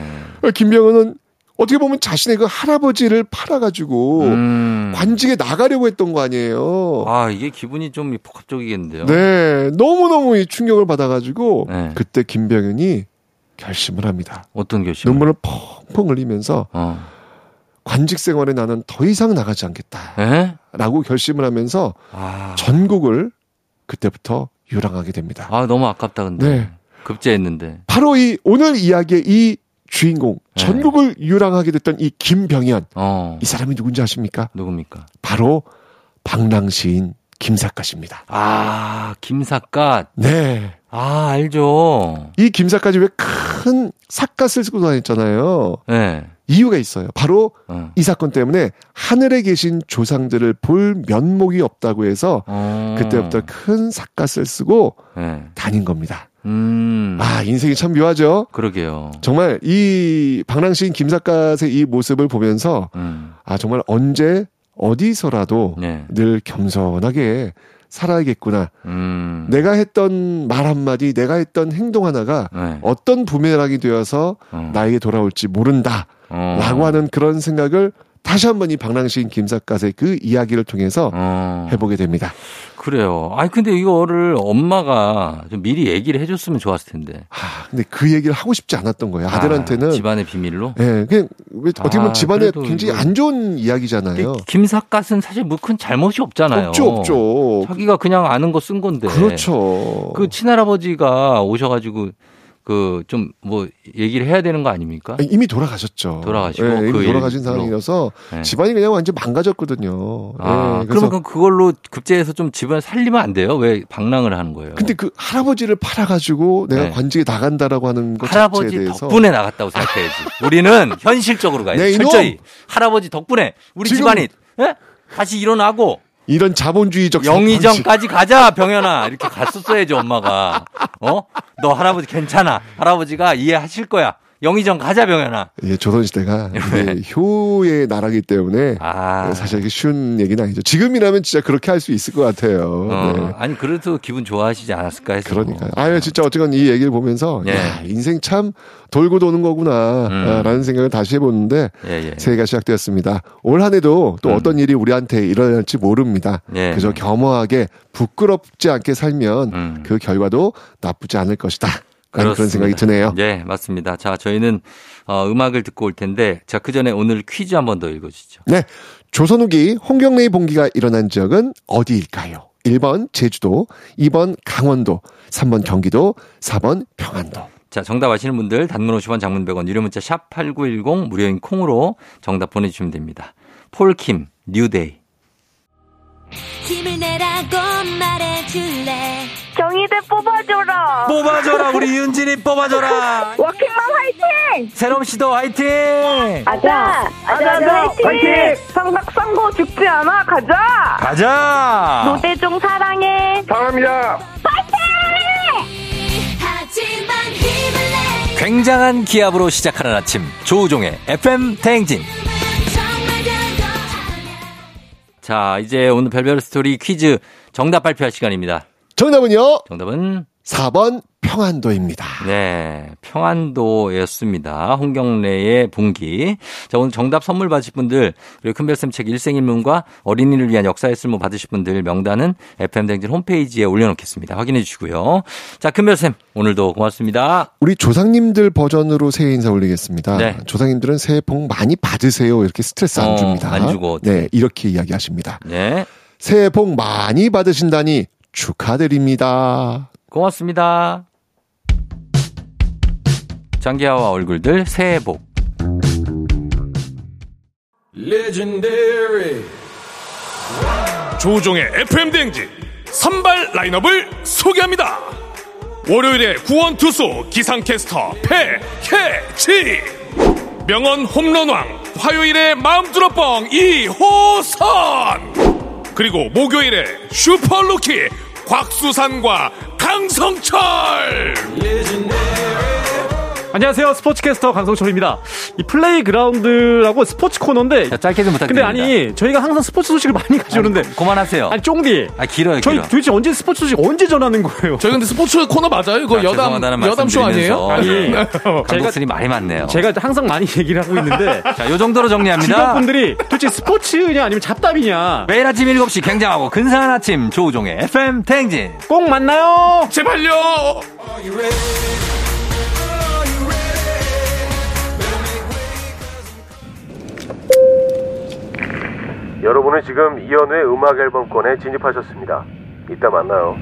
김병인은 어떻게 보면 자신의 그 할아버지를 팔아가지고 음. 관직에 나가려고 했던 거 아니에요. 아 이게 기분이 좀 복합적이겠는데요. 네, 너무 너무 이 충격을 받아가지고 네. 그때 김병현이 결심을 합니다. 어떤 결심? 눈물을 펑펑 흘리면서 어. 관직 생활에 나는 더 이상 나가지 않겠다라고 결심을 하면서 아. 전국을 그때부터 유랑하게 됩니다. 아 너무 아깝다 근데. 네. 급제했는데. 바로 이 오늘 이야기의 이 주인공 네. 전국을 유랑하게 됐던 이 김병현 어. 이 사람이 누군지 아십니까? 누굽니까? 바로 방랑시인 김사갓입니다. 아 김사갓. 네. 아 알죠. 이 김사갓이 왜 큰 삿갓을 쓰고 다녔잖아요. 네. 이유가 있어요. 바로 어. 이 사건 때문에 하늘에 계신 조상들을 볼 면목이 없다고 해서 어. 그때부터 큰 삿갓을 쓰고 네. 다닌 겁니다. 음. 아, 인생이 참 묘하죠? 그러게요. 정말 이 방랑시인 김삿갓의 이 모습을 보면서, 음. 아, 정말 언제, 어디서라도 네. 늘 겸손하게 살아야겠구나. 음. 내가 했던 말 한마디, 내가 했던 행동 하나가 네. 어떤 부메랑이 되어서 어. 나에게 돌아올지 모른다. 어. 라고 하는 그런 생각을 다시 한번 이 방랑시인 김삿갓의 그 이야기를 통해서 어. 해보게 됩니다. 그래요. 아니 근데 이거를 엄마가 좀 미리 얘기를 해줬으면 좋았을 텐데. 아 근데 그 얘기를 하고 싶지 않았던 거예요. 아들한테는 아, 집안의 비밀로. 예, 네, 그냥 어떻게 보면 아, 집안에 굉장히 안 좋은 이야기잖아요. 김삿갓은 사실 뭐 큰 잘못이 없잖아요. 없죠, 없죠. 자기가 그냥 아는 거 쓴 건데. 그렇죠. 그 친할아버지가 오셔가지고 그 좀 뭐 얘기를 해야 되는 거 아닙니까? 아니, 이미 돌아가셨죠. 돌아가시고 네, 이미 그 돌아가신 상황이라서 네. 집안이 그냥 완전 망가졌거든요. 아, 네, 그러면 그걸로 급제해서 좀 집안 살리면 안 돼요? 왜 방랑을 하는 거예요? 근데 그 할아버지를 팔아가지고 내가 네. 관직에 나간다라고 하는 것 할아버지 대해서 덕분에 나갔다고 생각해야지. 우리는 현실적으로 가야지. 네, 철저히 할아버지 덕분에 우리 집안이 예? 다시 일어나고 이런 자본주의적 영의정까지 가자 병현아. 이렇게 갔었어야지 엄마가. 어? 너 할아버지 괜찮아. 할아버지가 이해하실 거야 영의정 가자 병현아. 예, 조선시대가 네. 효의 나라기 때문에 아. 사실 이게 쉬운 얘기는 아니죠. 지금이라면 진짜 그렇게 할 수 있을 것 같아요. 어, 네. 아니 그래도 기분 좋아하시지 않았을까 해서. 그러니까. 아유 진짜 어쨌건 이 얘기를 보면서 예. 야, 인생 참 돌고 도는 거구나라는 음. 생각을 다시 해보는데 예, 예. 새해가 시작되었습니다. 올 한해도 또 음. 어떤 일이 우리한테 일어날지 모릅니다. 예. 그저 겸허하게 부끄럽지 않게 살면 음. 그 결과도 나쁘지 않을 것이다. 그런 생각이 드네요. 네, 맞습니다. 자, 저희는 어, 음악을 듣고 올 텐데, 자, 그 전에 오늘 퀴즈 한 번 더 읽어 주시죠. 네. 조선 후기 홍경래의 봉기가 일어난 지역은 어디일까요? 1번 제주도, 2번 강원도, 3번 경기도, 4번 평안도. 자, 정답 아시는 분들 단문 50원 장문 100원 유료 문자 샵 8910 무료인 콩으로 정답 보내 주시면 됩니다. 폴킴 New Day 힘을 내라고 말해줄래 정의대 뽑아줘라. 뽑아줘라 우리 윤진이 뽑아줘라. 워킹맘 화이팅. 새롬 씨도 화이팅. 아자 아자 화이팅. 상박상고 죽지 않아 가자. 가자. 노대종 사랑해. 사랑합니다. 파이팅. 굉장한 기압으로 시작하는 아침 조우종의 FM 대행진. 자, 이제 오늘 별별 스토리 퀴즈 정답 발표할 시간입니다. 정답은요? 정답은 4번 평안도입니다. 네, 평안도였습니다. 홍경래의 bun기. 자, 오늘 정답 선물 받으실 분들, 그리고 큰별쌤 책 일생일문과 어린이를 위한 역사의 쓸모 받으실 분들 명단은 FM댕진 홈페이지에 올려놓겠습니다. 확인해 주시고요. 자, 큰별쌤, 오늘도 고맙습니다. 우리 조상님들 버전으로 새해 인사 올리겠습니다. 네. 조상님들은 새해 복 많이 받으세요. 이렇게 스트레스 안 어, 줍니다. 안 주고. 네, 이렇게 이야기하십니다. 네. 새해 복 많이 받으신다니 축하드립니다. 고맙습니다. 장기하와 얼굴들 새해 복. 조종의 FM 대행진 선발 라인업을 소개합니다. 월요일에 구원 투수 기상캐스터 패해지. 명언 홈런왕 화요일에 마음들어 뻥 이호선. 그리고 목요일에 슈퍼루키 곽수산과 강성철 안녕하세요 스포츠캐스터 강성철입니다 이 플레이 그라운드라고 스포츠 코너인데 자, 짧게 좀 부탁드립니다. 근데 아니 저희가 항상 스포츠 소식을 많이 가져오는데 아니, 그만하세요. 아니 쫑디. 아 길어요. 저희 길어. 도대체 언제 스포츠 소식 언제 전하는 거예요? 저희 근데 스포츠 코너 맞아요? 이거 여담 여담 쇼 아니에요? 아니 감독들이 말이 많네요. 제가 항상 많이 얘기를 하고 있는데 자, 요 정도로 정리합니다. 주변 분들이 도대체 스포츠냐 아니면 잡담이냐. 매일 아침 7시 굉장하고 근사한 아침 조우종의 FM 탱진 꼭 만나요. 제발요. 여러분은 지금 이연우의 음악 앨범권에 진입하셨습니다. 이따 만나요.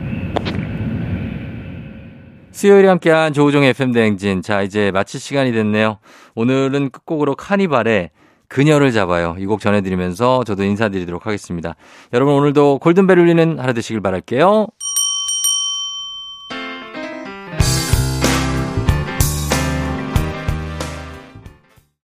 수요일에 함께한 조우종의 FM대행진. 자, 이제 마칠 시간이 됐네요. 오늘은 끝곡으로 카니발의 그녀를 잡아요. 이 곡 전해드리면서 저도 인사드리도록 하겠습니다. 여러분 오늘도 골든벨 울리는 하루 되시길 바랄게요.